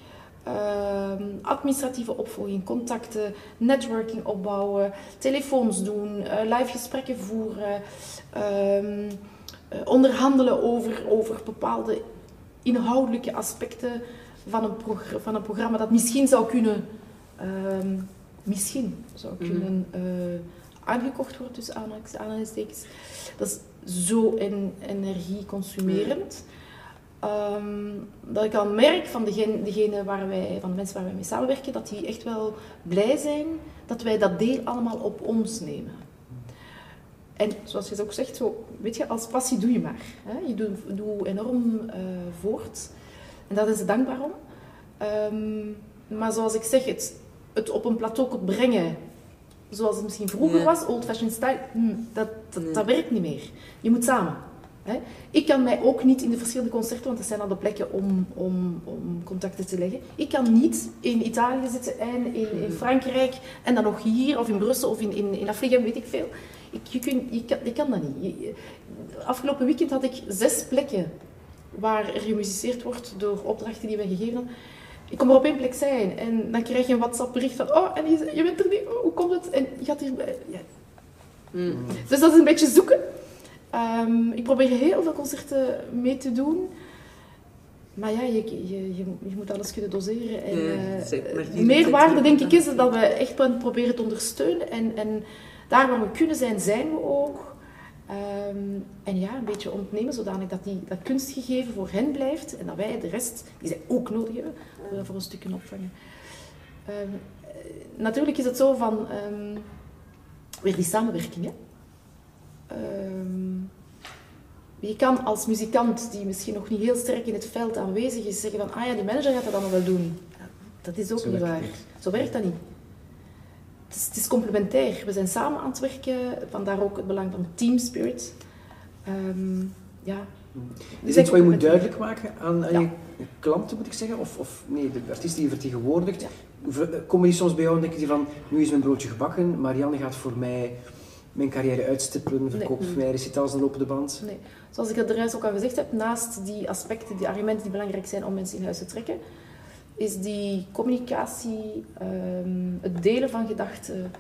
uh, administratieve opvolging, contacten, networking opbouwen, telefoons doen, uh, live gesprekken voeren, uh, onderhandelen over, over bepaalde inhoudelijke aspecten van een, van een programma dat misschien zou kunnen, ehm, misschien zou mhm. kunnen aangekocht worden, tussen aanhalingstekens. Dat is zo en energieconsumerend. Um, dat ik al merk van degene, degene waar wij, van de mensen waar wij mee samenwerken, dat die echt wel blij zijn dat wij dat deel allemaal op ons nemen. En zoals je ook zegt, zo, weet je, als passie doe je maar. Hè? Je doet, doet enorm uh, voort. En daar is dankbaar om. Um, maar zoals ik zeg, het, het op een plateau brengen zoals het misschien vroeger was, old-fashioned style, hm, dat, dat, dat, werkt niet meer. Je moet samen. Hè. Ik kan mij ook niet in de verschillende concerten, want dat zijn al de plekken om, om, om contacten te leggen. Ik kan niet in Italië zitten en in, in Frankrijk en dan nog hier of in Brussel of in, in, in Afrika, weet ik veel. Ik, je, kun, je, kan, je kan dat niet. afgelopen weekend had ik zes plekken waar er gemusiceerd wordt door opdrachten die we gegeven hadden ik kom er op één plek zijn en dan krijg je een WhatsApp bericht van oh, en je, je bent er niet, oh, hoe komt het? En je gaat hier... Ja. Mm. Dus dat is een beetje zoeken. Um, ik probeer heel veel concerten mee te doen. Maar ja, je, je, je, je moet alles kunnen doseren. En, uh, meerwaarde, denk ik, is dat we echt proberen te ondersteunen. En, en daar waar we kunnen zijn, zijn we ook. Um, en ja, een beetje ontnemen zodanig dat die, dat kunstgegeven voor hen blijft en dat wij de rest, die zij ook nodig hebben, voor een stuk kunnen opvangen. Um, natuurlijk is het zo van, um, weer die samenwerking. je kan als muzikant die misschien nog niet heel sterk in het veld aanwezig is, zeggen van, ah ja, die manager gaat dat allemaal wel doen. Dat is ook niet waar. Zo werkt dat niet. Het is, het is, complementair. We zijn samen aan het werken, vandaar ook het belang van team spirit. Um, ja. Is iets wat je moet duidelijk maken aan, aan je klanten, moet ik zeggen? Of, of nee, de artiest die je vertegenwoordigt. Ja. Komen die soms bij jou en denken die van, nu is mijn broodje gebakken, Marianne gaat voor mij mijn carrière uitstippelen, verkoopt nee. mij recitals de lopende band? Nee. Zoals ik het er ook al gezegd heb, naast die aspecten, die argumenten die belangrijk zijn om mensen in huis te trekken, is die communicatie, um, het delen van gedachten,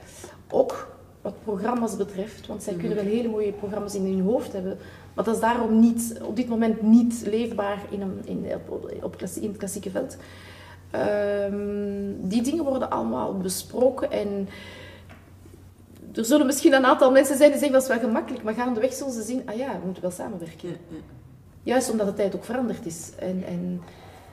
ook wat programma's betreft. Want zij kunnen wel hele mooie programma's in hun hoofd hebben, maar dat is daarom niet, op dit moment niet leefbaar in, een, in, op, op, in het klassieke veld. Um, die dingen worden allemaal besproken en er zullen misschien een aantal mensen zijn die zeggen dat is wel gemakkelijk, maar gaandeweg zullen ze zien, ah ja, we moeten wel samenwerken. Ja, ja. Juist omdat de tijd ook veranderd is. En, en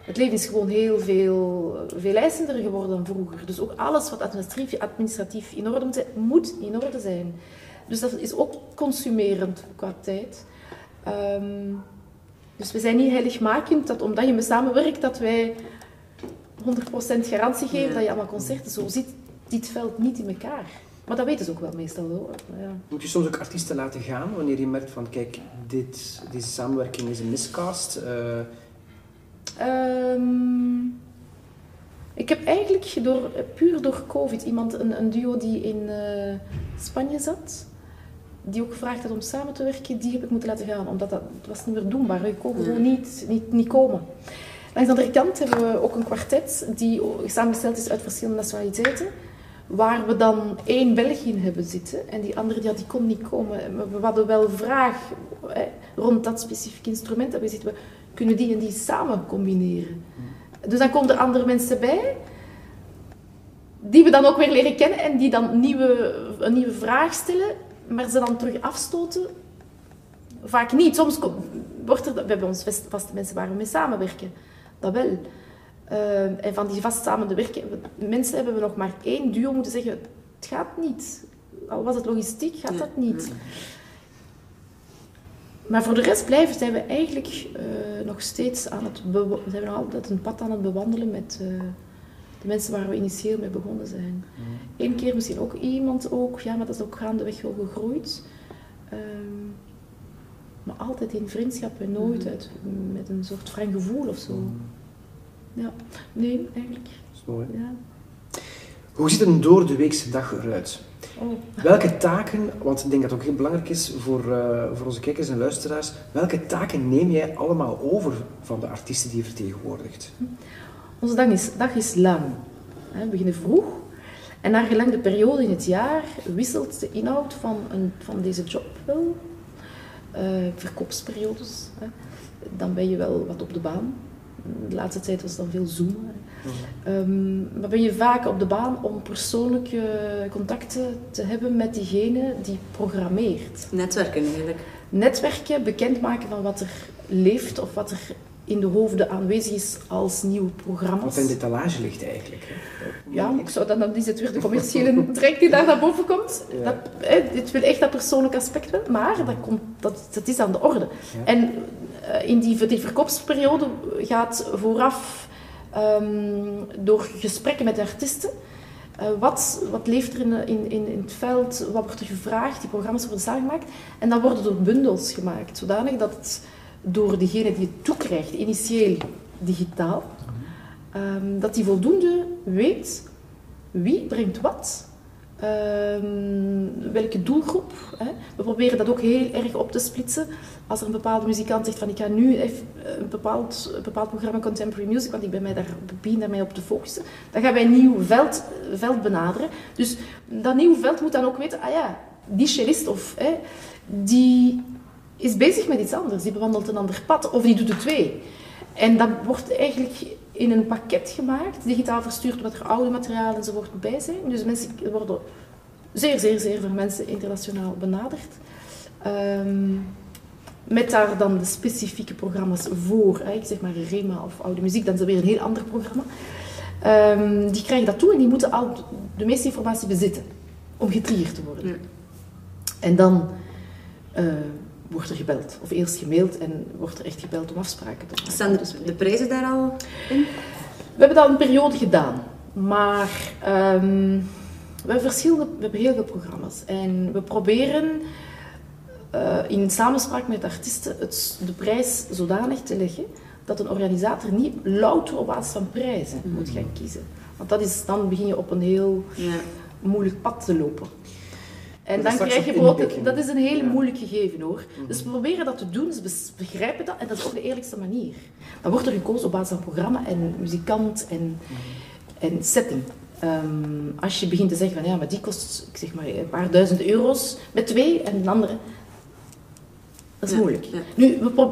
Het leven is gewoon heel veel, veel eisender geworden dan vroeger. Dus ook alles wat administratief, administratief in orde moet zijn, moet in orde zijn. Dus dat is ook consumerend qua tijd. Ehm, dus we zijn niet heiligmakend dat omdat je me samenwerkt, dat wij 100% garantie geven dat je allemaal concerten. Zo zit dit veld niet in elkaar. Maar dat weten ze ook wel meestal wel. Ja. Moet je soms ook artiesten laten gaan wanneer je merkt van kijk, dit, deze samenwerking is een miscast? Uh... Um, ik heb eigenlijk door, puur door COVID iemand, een, een duo die in uh, Spanje zat, die ook gevraagd had om samen te werken, die heb ik moeten laten gaan. Omdat dat, dat was niet meer doenbaar. Je kon gewoon niet, niet, niet komen. Langs de andere kant hebben we ook een kwartet die samengesteld is uit verschillende nationaliteiten. Waar we dan één Belg in hebben zitten en die andere ja, die kon niet komen. We hadden wel vraag hè, rond dat specifieke instrument. Dat we zitten, we kunnen die en die samen combineren. Dus dan komen er andere mensen bij, die we dan ook weer leren kennen en die dan nieuwe, een nieuwe vraag stellen, maar ze dan terug afstoten. Vaak niet. Soms wordt er, we hebben ons vaste mensen waar we mee samenwerken. Dat wel. Uh, en van die vast samen werken, mensen hebben we nog maar één duo moeten zeggen, het gaat niet. Al was het logistiek, gaat dat niet. Maar voor de rest blijven zijn we eigenlijk uh, nog steeds aan het zijn we nog altijd een pad aan het bewandelen met uh, de mensen waar we initieel mee begonnen zijn. Eén keer misschien ook iemand ook, ja, maar dat is ook gaandeweg wel gegroeid. Um, maar altijd in vriendschap en nooit uit, met een soort frank gevoel of zo. Ja, nee, eigenlijk. Dat is mooi. Ja. Hoe ziet een door de weekse dag eruit? Welke taken, want ik denk dat het ook heel belangrijk is voor, uh, voor onze kijkers en luisteraars, welke taken neem jij allemaal over van de artiesten die je vertegenwoordigt? Onze dag is, dag is lang. We beginnen vroeg en naar gelang de periode in het jaar wisselt de inhoud van, een, van deze job wel. Uh, verkoopsperiodes, hè. dan ben je wel wat op de baan de laatste tijd was het dan veel zoomen. Um, maar ben je vaak op de baan om persoonlijke contacten te hebben met diegene die programmeert. Netwerken eigenlijk. Netwerken, bekendmaken van wat er leeft of wat er in de hoofden aanwezig is als nieuw programma. Wat in de talage ligt eigenlijk. Ja, ik zou dan, dan is het weer de commerciële trek die daar naar boven komt. Ja. Dat, dit wil echt dat persoonlijke aspect wel, maar dat, komt, dat, dat is aan de orde. En in die, die verkoopsperiode gaat vooraf um, door gesprekken met artiesten. Uh, wat, wat leeft er in, in, in, het veld? Wat wordt er gevraagd? Die programma's worden samengemaakt. En dan worden er bundels gemaakt, zodanig dat het door degene die het toekrijgt, initieel digitaal, um, dat die voldoende weet wie brengt wat, um, welke doelgroep. Hè. We proberen dat ook heel erg op te splitsen. Als er een bepaalde muzikant zegt van ik ga nu even een bepaald, bepaald programma contemporary music, want ik ben mij daar, begin daarmee op te focussen, dan gaan wij een nieuw veld, veld benaderen. Dus dat nieuwe veld moet dan ook weten, ah ja, die cellist of hè, die is bezig met iets anders. Die bewandelt een ander pad of die doet er twee. En dat wordt eigenlijk in een pakket gemaakt, digitaal verstuurd, wat er oude materiaal enzovoort bij zijn. Dus mensen worden zeer, zeer, zeer veel mensen internationaal benaderd. Um, met daar dan de specifieke programma's voor. Hè. Ik zeg maar Rema of oude muziek, dan is dat weer een heel ander programma. Um, die krijgen dat toe en die moeten al de meeste informatie bezitten om getriggerd te worden. Ja. En dan uh, wordt er gebeld. Of eerst gemaild en wordt er echt gebeld om afspraken te maken. Staan de, de prijzen daar al in? We hebben dat een periode gedaan. Maar um, we, hebben verschillende, we hebben heel veel programma's. En we proberen uh, in samenspraak met artiesten het, de prijs zodanig te leggen dat een organisator niet louter op basis van prijzen mm. moet gaan kiezen. Want dat is, dan begin je op een heel ja. moeilijk pad te lopen. En dan krijg je dat is een hele moeilijk gegeven hoor. Mhm. Dus we proberen dat te doen, ze dus begrijpen dat en dat is ook de eerlijkste manier. Dan wordt er gekozen op basis van programma en muzikant en, mhm. en setting. Um, als je begint te zeggen van ja, maar die kost ik zeg maar een paar duizend euro's met twee en een andere, dat is moeilijk. Nu, we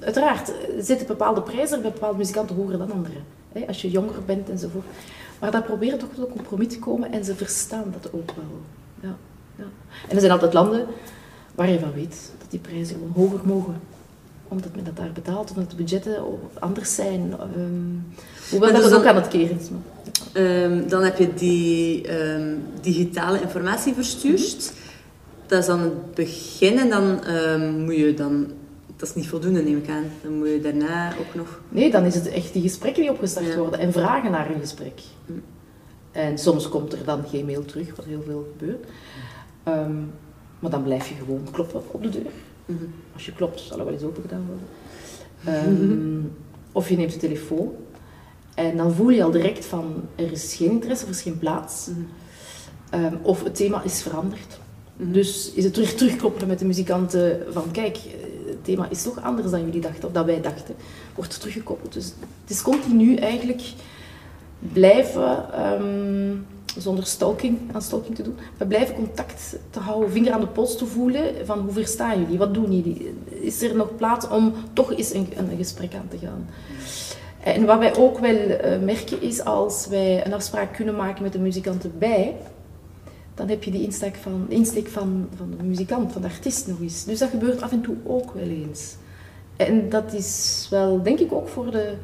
uiteraard zitten bepaalde prijzen bij bepaalde muzikanten hoger dan anderen. Hè, als je jonger bent enzovoort. Maar daar proberen toch tot een compromis te komen en ze verstaan dat ook wel. Ja. Ja. En er zijn altijd landen waar je van weet dat die prijzen gewoon hoger mogen. omdat men dat daar betaalt, omdat de budgetten anders zijn. Um, hoewel dat het ook aan het keren is. Um, dan heb je die um, digitale informatie verstuurd. Dat is dan het begin en dan moet je dan... Dat is niet voldoende, neem ik aan. Dan moet je daarna ook nog... Nee, dan is het echt die gesprekken die opgestart worden en vragen naar een gesprek. Hm. En soms komt er dan geen mail terug, wat heel veel gebeurt. maar dan blijf je gewoon kloppen op de deur. Mhm. Als je klopt, zal er wel eens open gedaan worden. Um, of je neemt de telefoon. En dan voel je al direct van, er is geen interesse, er is geen plaats. Mhm. Ehm, of het thema is veranderd. Mhm. Dus is het terug terugkloppen met de muzikanten van, kijk, het thema is toch anders dan jullie dachten, of dat wij dachten. Wordt teruggekoppeld. Dus het is continu eigenlijk blijven... Um, zonder stalking, aan stalking te doen. We blijven contact te houden, vinger aan de pols te voelen van hoe verstaan jullie, wat doen jullie? Is er nog plaats om toch eens een, een gesprek aan te gaan? En wat wij ook wel uh, merken is als wij een afspraak kunnen maken met de muzikanten bij, dan heb je die insteek van, insteek van, van de muzikant, van de artiest nog eens. Dus dat gebeurt af en toe ook wel eens. En dat is wel, denk ik, ook voor de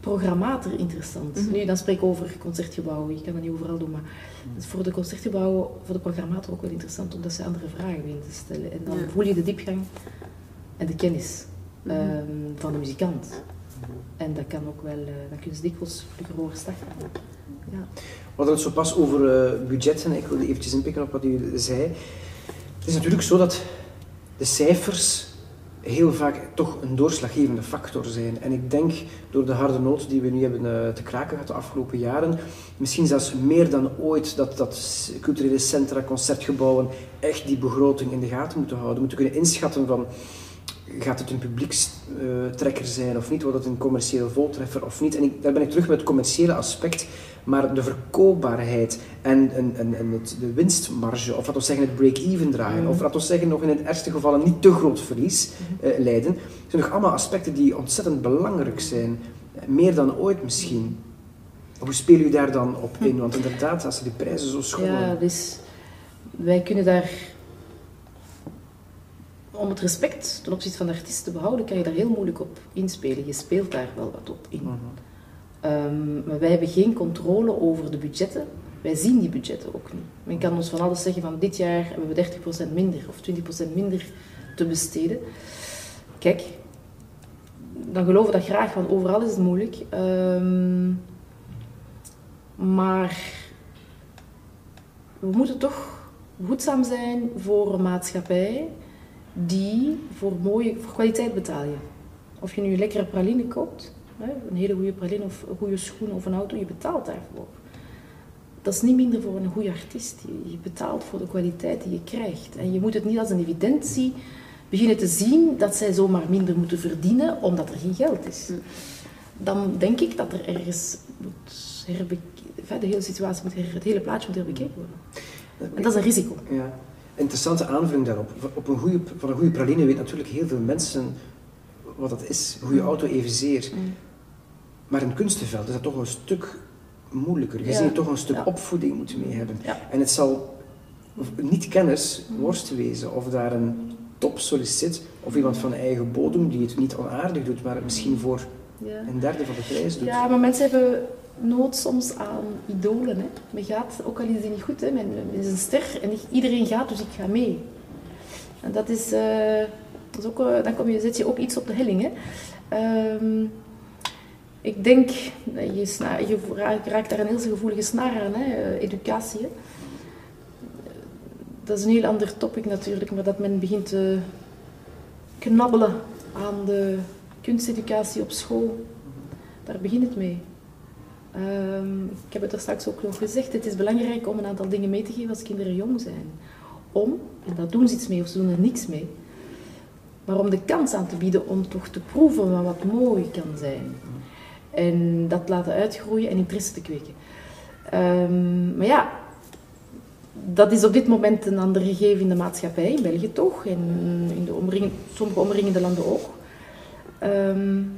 programmator interessant. Mhm. Nu, dan spreek ik over concertgebouwen. Je kan dat niet overal doen, maar voor de concertgebouwen, voor de programmator ook wel interessant, omdat ze andere vragen weten te stellen. En dan voel je de diepgang en de kennis mhm. ehm, van de muzikant. En dat kan ook wel, uh, dan kun je dikwijls vlugger overstag gaan. Ja. Hadden het zo pas over uh, budgetten. Ik wilde eventjes inpikken op wat u zei. Het is natuurlijk zo dat de cijfers heel vaak toch een doorslaggevende factor zijn. En ik denk door de harde nood die we nu hebben uh, te kraken gehad de afgelopen jaren, misschien zelfs meer dan ooit dat, dat culturele centra, concertgebouwen echt die begroting in de gaten moeten houden. Moeten kunnen inschatten van gaat het een publiekstrekker zijn of niet, wordt het een commerciële voltreffer of niet. En ik, daar ben ik terug met het commerciële aspect, maar de verkoopbaarheid en, en, en, en het, de winstmarge, of laten we zeggen het break-even draaien, mm. of laten we zeggen nog in het ergste geval een niet te groot verlies uh, leiden, zijn nog allemaal aspecten die ontzettend belangrijk zijn, meer dan ooit misschien. Hoe spelen u daar dan op in? Want inderdaad, als die prijzen zo schommelen... Ja, dus wij kunnen daar om het respect ten opzichte van de artiest te behouden, kan je daar heel moeilijk op inspelen. Je speelt daar wel wat op in. Mhm. Ehm, maar wij hebben geen controle over de budgetten. Wij zien die budgetten ook niet. Men kan ons van alles zeggen van dit jaar hebben we 30% minder of 20% minder te besteden. Kijk, dan geloven we dat graag, want overal is het moeilijk. Ehm, maar we moeten toch goedzaam zijn voor een maatschappij die voor, mooie, voor kwaliteit betaal je. Of je nu lekkere praline koopt, een hele goede praline of een goede schoen of een auto, je betaalt daarvoor. Dat is niet minder voor een goede artiest. Je betaalt voor de kwaliteit die je krijgt. En je moet het niet als een evidentie beginnen te zien dat zij zomaar minder moeten verdienen omdat er geen geld is. Dan denk ik dat er ergens moet herbekeken, de hele situatie moet her, het hele plaatje moet herbekeken worden. En dat is een risico. Ja interessante aanvulling daarop. Op een goede, van een goede praline weten natuurlijk heel veel mensen wat dat is. Een goede mm. auto evenzeer. Mm. Maar in kunstenveld is dat toch een stuk moeilijker. Je ja. ziet toch een stuk opvoeding moeten mee hebben. En het zal niet kennis worst wezen of daar een topsollicit of iemand van eigen bodem die het niet onaardig doet, maar het misschien voor een derde van de prijs doet. Ja, maar mensen hebben nood soms aan idolen. Hè. Men gaat, ook al is niet goed, hè. Men, is een ster en iedereen gaat, dus ik ga mee. En dat is, uh, dat is ook, uh, dan kom je, zet je ook iets op de helling. Hè. Ehm, ik denk, je, je raakt daar een heel gevoelige snaar aan, hè. Eh, educatie. Hè. Dat is een heel ander topic natuurlijk, maar dat men begint te knabbelen aan de kunsteducatie op school, daar begint het mee. Ehm, ik heb het er straks ook nog gezegd, het is belangrijk om een aantal dingen mee te geven als kinderen jong zijn. Om, en dat doen ze iets mee of ze doen er niks mee, maar om de kans aan te bieden om toch te proeven van wat mooi kan zijn. En dat laten uitgroeien en interesse te kweken. Um, maar ja, dat is op dit moment een ander gegeven in de maatschappij, in België toch, en in de sommige omringende landen ook. Um,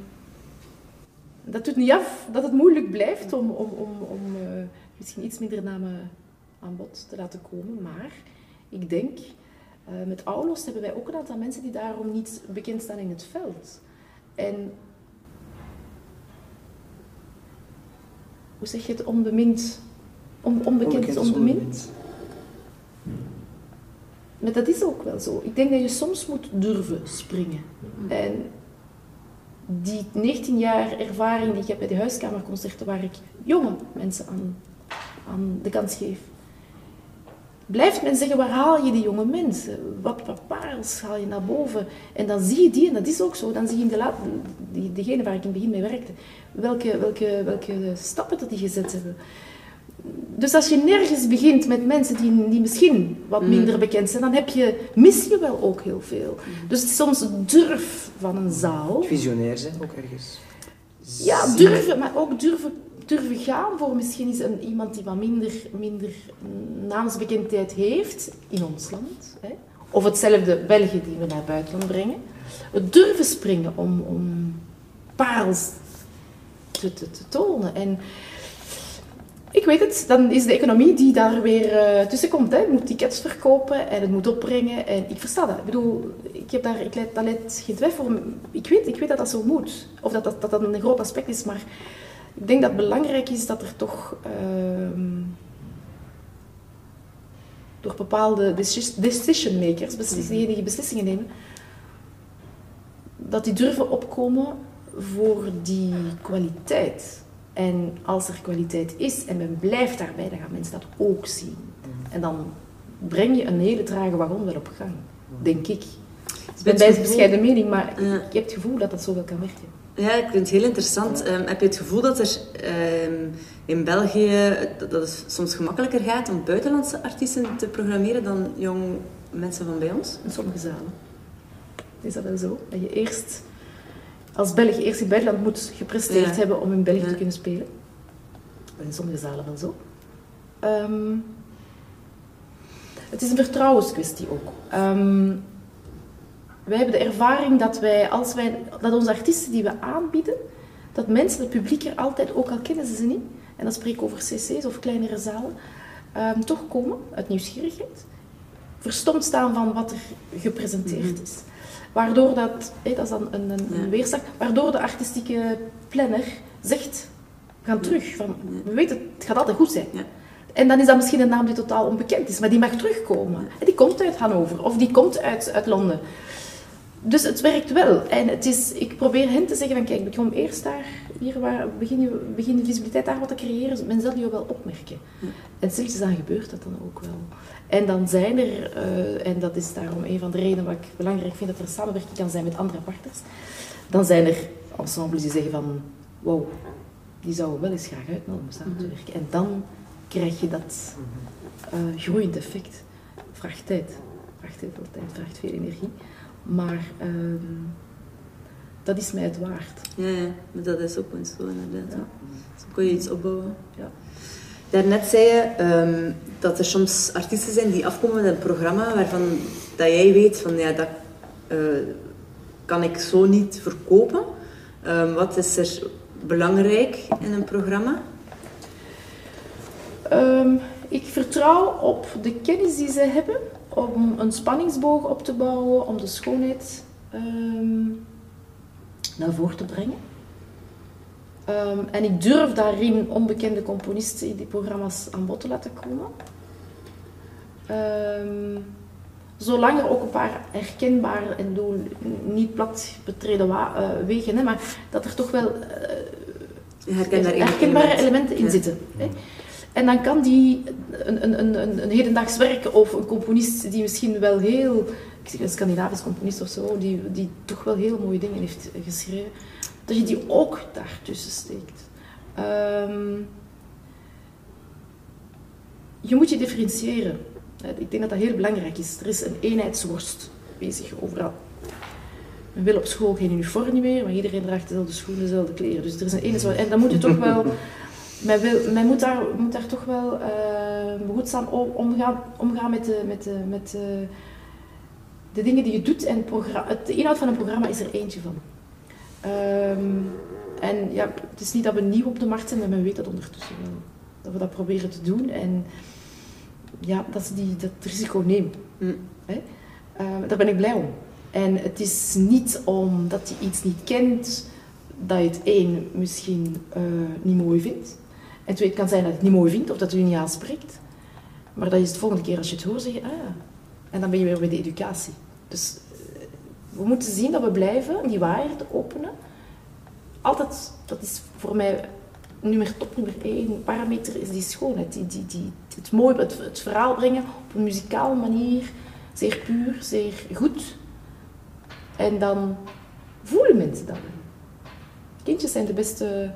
dat doet niet af dat het moeilijk blijft om, om, om, om uh, misschien iets minder namen aan bod te laten komen. Maar ik denk Uh, met Aulos hebben wij ook een aantal mensen die daarom niet bekend staan in het veld. En hoe zeg je het, onbemind, on, onbekend is onbemind. Maar dat is ook wel zo. Ik denk dat je soms moet durven springen. En die 19 jaar ervaring die ik heb bij de huiskamerconcerten, waar ik jonge mensen aan, aan de kans geef, blijft men zeggen, waar haal je die jonge mensen? Wat, wat parels haal je naar boven? En dan zie je die, en dat is ook zo, dan zie je in de laat, die, degene waar ik in het begin mee werkte, welke, welke, welke stappen dat die gezet hebben. Dus als je nergens begint met mensen die, die misschien wat mhm. minder bekend zijn, dan heb je, mis je wel ook heel veel. Mm. Dus soms durf van een zaal. Visionair zijn ook ergens. Ja, durven, maar ook durven durven gaan voor misschien is een, iemand die wat minder, minder naamsbekendheid heeft in ons land. Hè? Of hetzelfde België die we naar buitenland brengen. Het durven springen om, om parels te, te, te tonen. En ik weet het, dan is de economie die daar weer uh, tussen komt. Hè. moet tickets verkopen en het moet opbrengen. En ik versta dat. Ik bedoel, ik heb daar, ik leid, geen twijfel Ik weet, ik weet dat dat zo moet. Of dat dat, dat dat een groot aspect is, maar ik denk dat het belangrijk is dat er toch uh, door bepaalde decision makers, diegenen die beslissingen nemen, dat die durven opkomen voor die kwaliteit. En als er kwaliteit is en men blijft daarbij, dan gaan mensen dat ook zien. Mhm. En dan breng je een hele trage wagon wel op gang, denk ik. Ik ben bij bescheiden mening, maar ik heb het gevoel dat dat zo wel kan werken. Ja, ik vind het heel interessant. Um, heb je het gevoel dat er um, in België dat het soms gemakkelijker gaat om buitenlandse artiesten te programmeren dan jong mensen van bij ons? In sommige zalen. Is dat wel zo? Dat je eerst als Belg eerst in buitenland moet gepresteerd hebben om in België te kunnen spelen. in sommige zalen wel zo. Um, het is een vertrouwenskwestie ook. Um, wij hebben de ervaring dat, wij, als wij, dat onze artiesten die we aanbieden, dat mensen, het publiek er altijd, ook al kennen ze ze niet, en dan spreek ik over cc's of kleinere zalen, um, toch komen uit nieuwsgierigheid. Verstomd staan van wat er gepresenteerd mhm. is. Waardoor dat, dat is dan een, een, een weerslag, waardoor de artistieke planner zegt, we gaan terug. Van, we weten, het gaat altijd goed zijn. Ja. En dan is dat misschien een naam die totaal onbekend is, maar die mag terugkomen. En die komt uit Hannover of die komt uit, uit Londen. Dus het werkt wel. En het is, ik probeer hen te zeggen van kijk, ik kom eerst daar, hier waar, begin, je, begin de visibiliteit daar wat te creëren. Men zal je wel opmerken. En stilletjes dan gebeurt dat dan ook wel. En dan zijn er, uh, en dat is daarom een van de redenen wat ik belangrijk vind, dat er samenwerking kan zijn met andere partners. Dan zijn er ensembles die zeggen van, wow, die zouden wel eens graag uitnodigen om samen te mhm. werken. En dan krijg je dat uh, groeiend effect. Vraagt tijd. Vraagt heel veel tijd, vraagt veel energie. Maar uh, dat is mij het waard. Ja, ja, maar dat is ook een zo inderdaad. Ja. Zo kun je iets opbouwen. Ja. Daarnet zei je um, dat er soms artiesten zijn die afkomen met een programma waarvan dat jij weet van ja, dat uh, kan ik zo niet verkopen. Um, wat is er belangrijk in een programma? Um, ik vertrouw op de kennis die ze hebben om een spanningsboog op te bouwen, om de schoonheid um, naar voren te brengen. Um, en ik durf daarin onbekende componisten in die programma's aan bod te laten komen. Um, zolang er ook een paar herkenbare en niet plat betreden uh, wegen, hè, maar dat er toch wel uh, herkenbare, elementen in zitten. Hè. En dan kan die een, een, een, een hedendaags werk of een componist die misschien wel heel, ik zeg een Scandinavisch componist of zo, die, die toch wel heel mooie dingen heeft geschreven, dat je die ook daartussen steekt. Um, je moet je differentiëren. Ik denk dat dat heel belangrijk is. Er is een eenheidsworst bezig overal. Men wil op school geen uniform meer, maar iedereen draagt dezelfde schoenen, dezelfde kleren. Dus er is een eenheidsworst. En dan moet je toch wel men, wil, men moet, daar, moet daar toch wel uh, behoedzaam omgaan, omgaan met, de, met, de, met de, de dingen die je doet. En de inhoud van een programma is er eentje van. Um, en ja, het is niet dat we nieuw op de markt zijn, maar men weet dat ondertussen wel. Dat we dat proberen te doen en ja, dat ze die, dat risico nemen. Mm. Hè? daar ben ik blij om. En het is niet omdat je iets niet kent, dat je het één misschien niet mooi vindt. En twee, het kan zijn dat je het niet mooi vindt of dat het niet aanspreekt. Maar dat is de volgende keer als je het hoort, zeg je, ah, en dan ben je weer bij de educatie. Dus we moeten zien dat we blijven die waarheid openen. Altijd, dat is voor mij nummer top nummer één parameter, is die schoonheid. Die, die, die, het mooie, het, het verhaal brengen op een muzikale manier, zeer puur, zeer goed. En dan voelen mensen dat. Kindjes zijn de beste,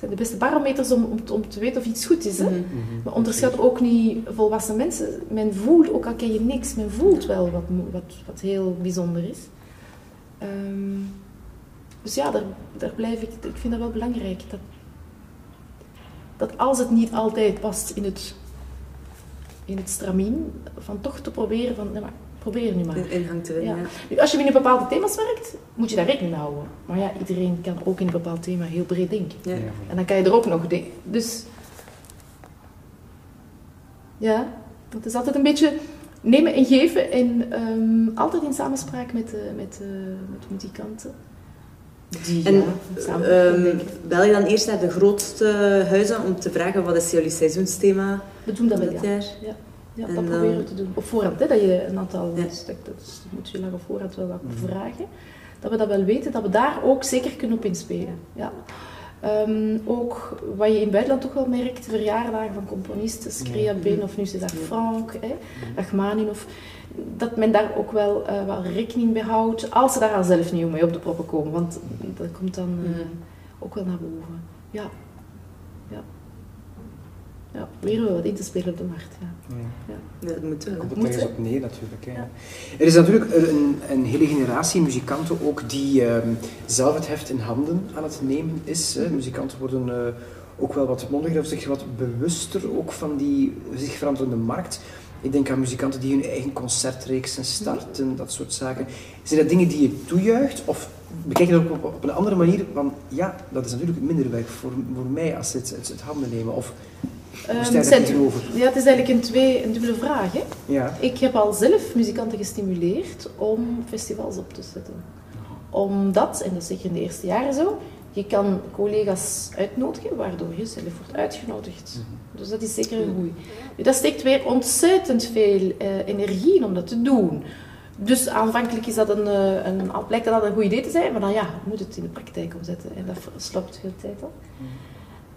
zijn de beste barometers om, om, om te weten of iets goed is. Hè? Mm Maar onderschat ook niet volwassen mensen. Men voelt, ook al ken je niks, men voelt wel wat, wat, wat heel bijzonder is. Um, dus ja, daar, daar blijf ik, ik vind dat wel belangrijk. Dat, dat als het niet altijd past in het, in het stramien, van toch te proberen van, nee, maar probeer nu maar. In ingang te winnen, ja. Nu, als je in een bepaalde thema's werkt, moet je daar rekening mee houden. Maar ja, iedereen kan ook in een bepaald thema heel breed denken. Ja. En dan kan je er ook nog denken. Dus, ja, het is altijd een beetje nemen en geven en um, altijd in samenspraak met, uh, met, uh, met muzikanten. Die, en ja, um, bel je dan eerst naar de grootste huizen om te vragen wat is jullie seizoensthema We doen dat wel, ja. jaar? Ja, ja dat proberen we te doen. Op voorhand, hè, dat je een aantal ja. stukken, dat moet je lang op voorhand wel wat mhm. vragen. Dat we dat wel weten, dat we daar ook zeker kunnen op inspelen. Ja. Um, ook wat je in het buitenland toch wel merkt, verjaardagen van componisten, Screa Ben of nu is dat Frank, hè, Rachmaninov, dat men daar ook wel uh, wel rekening mee houdt, als ze daar al zelf niet mee op de proppen komen, want dat komt dan uh, ook wel naar boven. Ja. ja ja, weer wat in te spelen op de markt. Ja. Ja. ja dat moet wel. Komt het ergens op neer natuurlijk. Hè. Er is natuurlijk een, een, hele generatie muzikanten ook die um, zelf het heft in handen aan het nemen is. Hè. Muzikanten worden uh, ook wel wat mondiger of zich wat bewuster ook van die zich veranderende markt. Ik denk aan muzikanten die hun eigen concertreeksen starten, dat soort zaken. Zijn dat dingen die je toejuicht? Of bekijk je dat op, op, een andere manier? Van ja, dat is natuurlijk minder werk voor, voor mij als het, het, het handen nemen. Of Um, ja, het is eigenlijk een, twee, een dubbele vraag. Hè? Ja. Ik heb al zelf muzikanten gestimuleerd om festivals op te zetten. Omdat, en dat is zeker in de eerste jaren zo, je kan collega's uitnodigen, waardoor je zelf wordt uitgenodigd. Mhm. Dus dat is zeker een goeie. Dat steekt weer ontzettend veel uh, energie om dat te doen. Dus aanvankelijk is dat een, uh, een, blijkt dat een goed idee te zijn, maar dan ja, moet het in de praktijk omzetten. En dat slopt veel tijd op.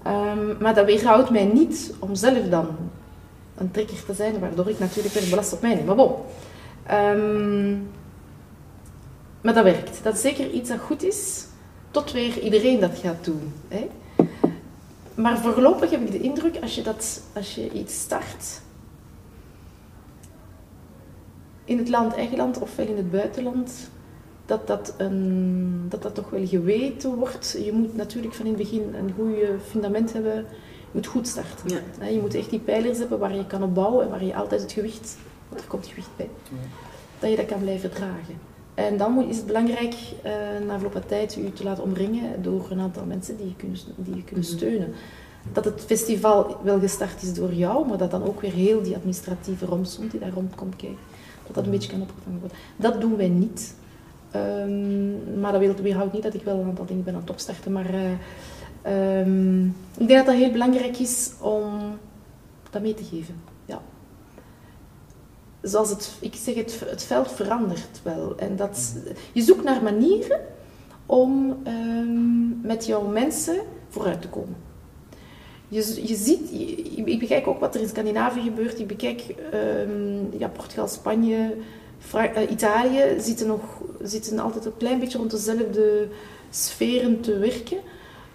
Um, maar dat weerhoudt mij niet om zelf dan een trigger te zijn, waardoor ik natuurlijk weer belast op mij neem. Maar bon. Um, maar dat werkt. Dat is zeker iets dat goed is, tot weer iedereen dat gaat doen. Hè? Maar voorlopig heb ik de indruk, als je, dat, als je iets start, in het land, eigen land ofwel in het buitenland, dat dat, een, dat dat toch wel geweten wordt. Je moet natuurlijk van in het begin een goed fundament hebben. Je moet goed starten. Ja. Je moet echt die pijlers hebben waar je kan op bouwen en waar je altijd het gewicht, want er komt gewicht bij, dat je dat kan blijven dragen. En dan is het belangrijk uh, na verloop van tijd je te laten omringen door een aantal mensen die je kunnen, die je kunnen mhm. steunen. Dat het festival wel gestart is door jou, maar dat dan ook weer heel die administratieve romslomp die daar rondkomt kijken, dat dat een beetje kan opgevangen worden. Dat doen wij niet. Um, maar dat weerhoudt niet dat ik wel een aantal dingen ben aan het opstarten. Maar uh, um, ik denk dat dat heel belangrijk is om dat mee te geven. Ja. Zoals het, ik zeg, het, het veld verandert wel. En dat, je zoekt naar manieren om um, met jouw mensen vooruit te komen. Je, je ziet, ik bekijk ook wat er in Scandinavië gebeurt. Ik bekijk ja, Portugal, Spanje, uh, Italië zitten, nog, zitten altijd een klein beetje rond dezelfde sferen te werken.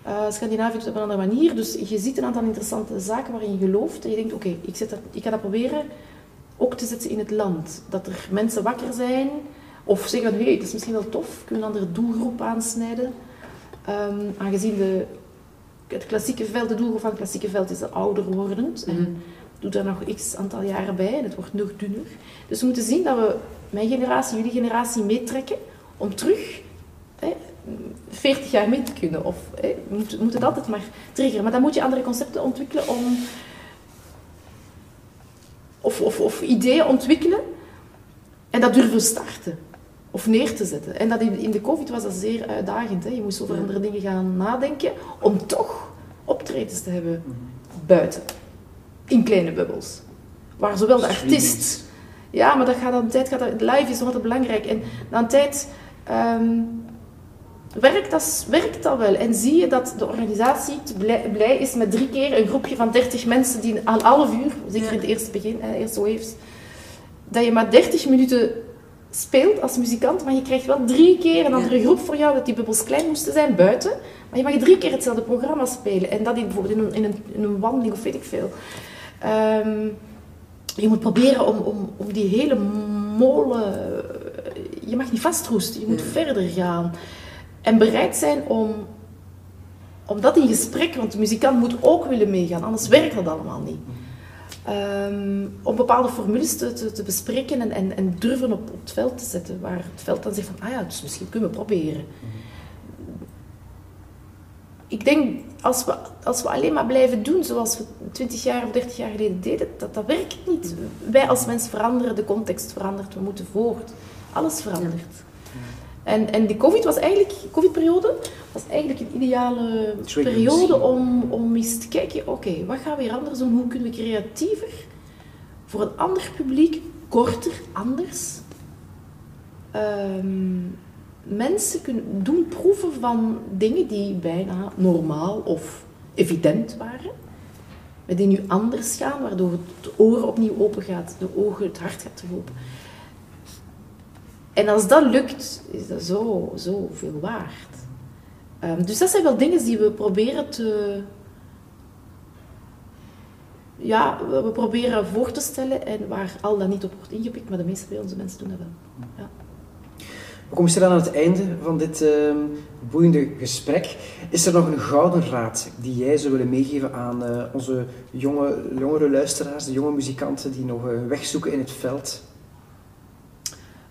Uh, Scandinavië doet het op een andere manier. Dus je ziet een aantal interessante zaken waarin je gelooft. En je denkt, oké, ik, ik ga dat proberen ook te zetten in het land. Dat er mensen wakker zijn. Of zeggen, hé, hey, het is misschien wel tof. Kunnen een andere doelgroep aansnijden. Um, aangezien de, het klassieke veld, de doelgroep van het klassieke veld is ouder wordend. En mhm. doet daar nog x aantal jaren bij. En het wordt nog dunner. Dus we moeten zien dat we mijn generatie, jullie generatie meetrekken om terug hè, 40 jaar mee te kunnen. Of hè, moet, moet het altijd maar triggeren. Maar dan moet je andere concepten ontwikkelen om. Of, of, of ideeën ontwikkelen En dat durven starten. Of neer te zetten. En dat in, in de COVID was dat zeer uitdagend. Hè? Je moest over andere dingen gaan nadenken. Om toch optredens te hebben buiten. In kleine bubbels. Waar zowel de artiest... Ja, maar dat gaat dan tijd... Gaat dat, live is altijd belangrijk. En een tijd... ehm, werkt, dat, werkt dat wel. En zie je dat de organisatie blij, blij is met drie keer een groepje van 30 mensen die een half uur, zeker in het eerste begin, de eerste waves, dat je maar 30 minuten speelt als muzikant, maar je krijgt wel drie keer een andere groep voor jou, dat die bubbels klein moesten zijn buiten, maar je mag drie keer hetzelfde programma spelen. En dat in, bijvoorbeeld in een, in een, in een wandeling of weet ik veel. Ehm, je moet proberen om, om, om die hele molen... Je mag niet vastroesten, je moet verder gaan. En bereid zijn om, om dat in gesprek, want de muzikant moet ook willen meegaan, anders werkt dat allemaal niet. Ehm, om bepaalde formules te, te, te bespreken en, en, en durven op, op het veld te zetten, waar het veld dan zegt van, ah ja, dus misschien kunnen we proberen. Ik denk, als we, als we alleen maar blijven doen zoals we 20 jaar of 30 jaar geleden deden, dat, dat werkt niet. Wij als mens veranderen, de context verandert, we moeten voort. Alles verandert. En, en die COVID was eigenlijk, COVID-periode, was eigenlijk een ideale periode om, om eens te kijken, oké, wat gaan we hier anders doen? Hoe kunnen we creatiever voor een ander publiek, korter, anders, ehm, mensen kunnen doen proeven van dingen die bijna normaal of evident waren, maar die nu anders gaan, waardoor het oor opnieuw open gaat, de ogen, het hart gaat terug open. En als dat lukt, is dat zo, zo veel waard. Ehm, dus dat zijn wel dingen die we proberen te... Ja, we proberen voor te stellen en waar al dat niet op wordt ingepikt, maar de meeste bij onze mensen doen dat wel. Ja. We komen stilaan aan het einde van dit ehm, boeiende gesprek. Is er nog een gouden raad die jij zou willen meegeven aan eh, onze jonge, jongere luisteraars, de jonge muzikanten die nog een weg zoeken in het veld?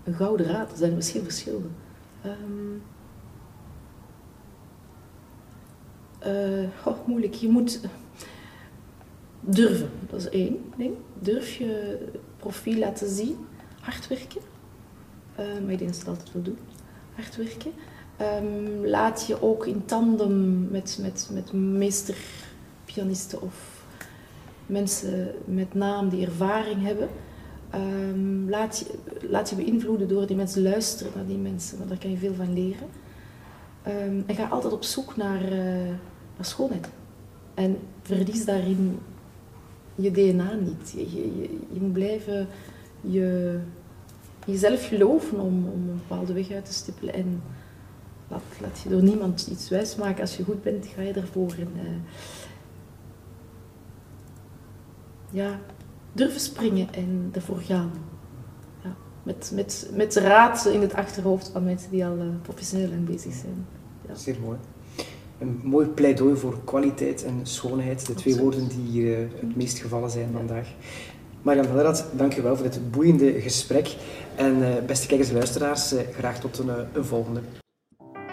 Een gouden raad, er zijn misschien verschillen. Eh, goh, moeilijk. Je moet durven, dat is één ding. Durf je profiel laten zien. Hard werken. Eh, maar ik denk dat ze het altijd wil doen. Hard werken. Ehm, laat je ook in tandem met, met, met meesterpianisten of mensen met naam die ervaring hebben. Ehm, laat, je, laat je beïnvloeden door die mensen. Luisteren naar die mensen, want daar kan je veel van leren. Ehm, en ga altijd op zoek naar, eh, naar schoonheid. En verlies daarin je DNA niet. Je, je, je moet blijven je, jezelf geloven om, om een bepaalde weg uit te stippelen. En laat, laat je door niemand iets wijsmaken. Als je goed bent, ga je ervoor. En, eh, ja, durven springen en ervoor gaan. Ja, met, met, met raad in het achterhoofd van mensen die al eh, professioneel en bezig zijn. Ja. Zeer mooi. Een mooi pleidooi voor kwaliteit en schoonheid, de twee woorden die hier eh, het meest gevallen zijn vandaag. Marian Hellerat, dank je wel voor dit boeiende gesprek. En eh, beste kijkers en luisteraars, eh, graag tot een, eh, een volgende.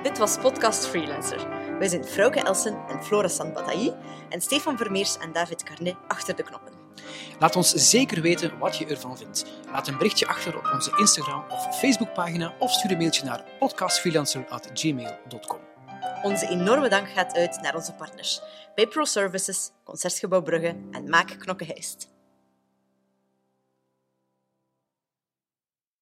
Dit was Podcast Freelancer. Wij zijn Frauke Elsen en Flora Sandbataille en Stefan Vermeers en David Carnet achter de knoppen. Laat ons zeker weten wat je ervan vindt. Laat een berichtje achter op onze Instagram of Facebookpagina of stuur een mailtje naar podcastfreelancer.gmail.com. Onze enorme dank gaat uit naar onze partners bij Services, Concertgebouw Brugge en Maak Knokke Heist.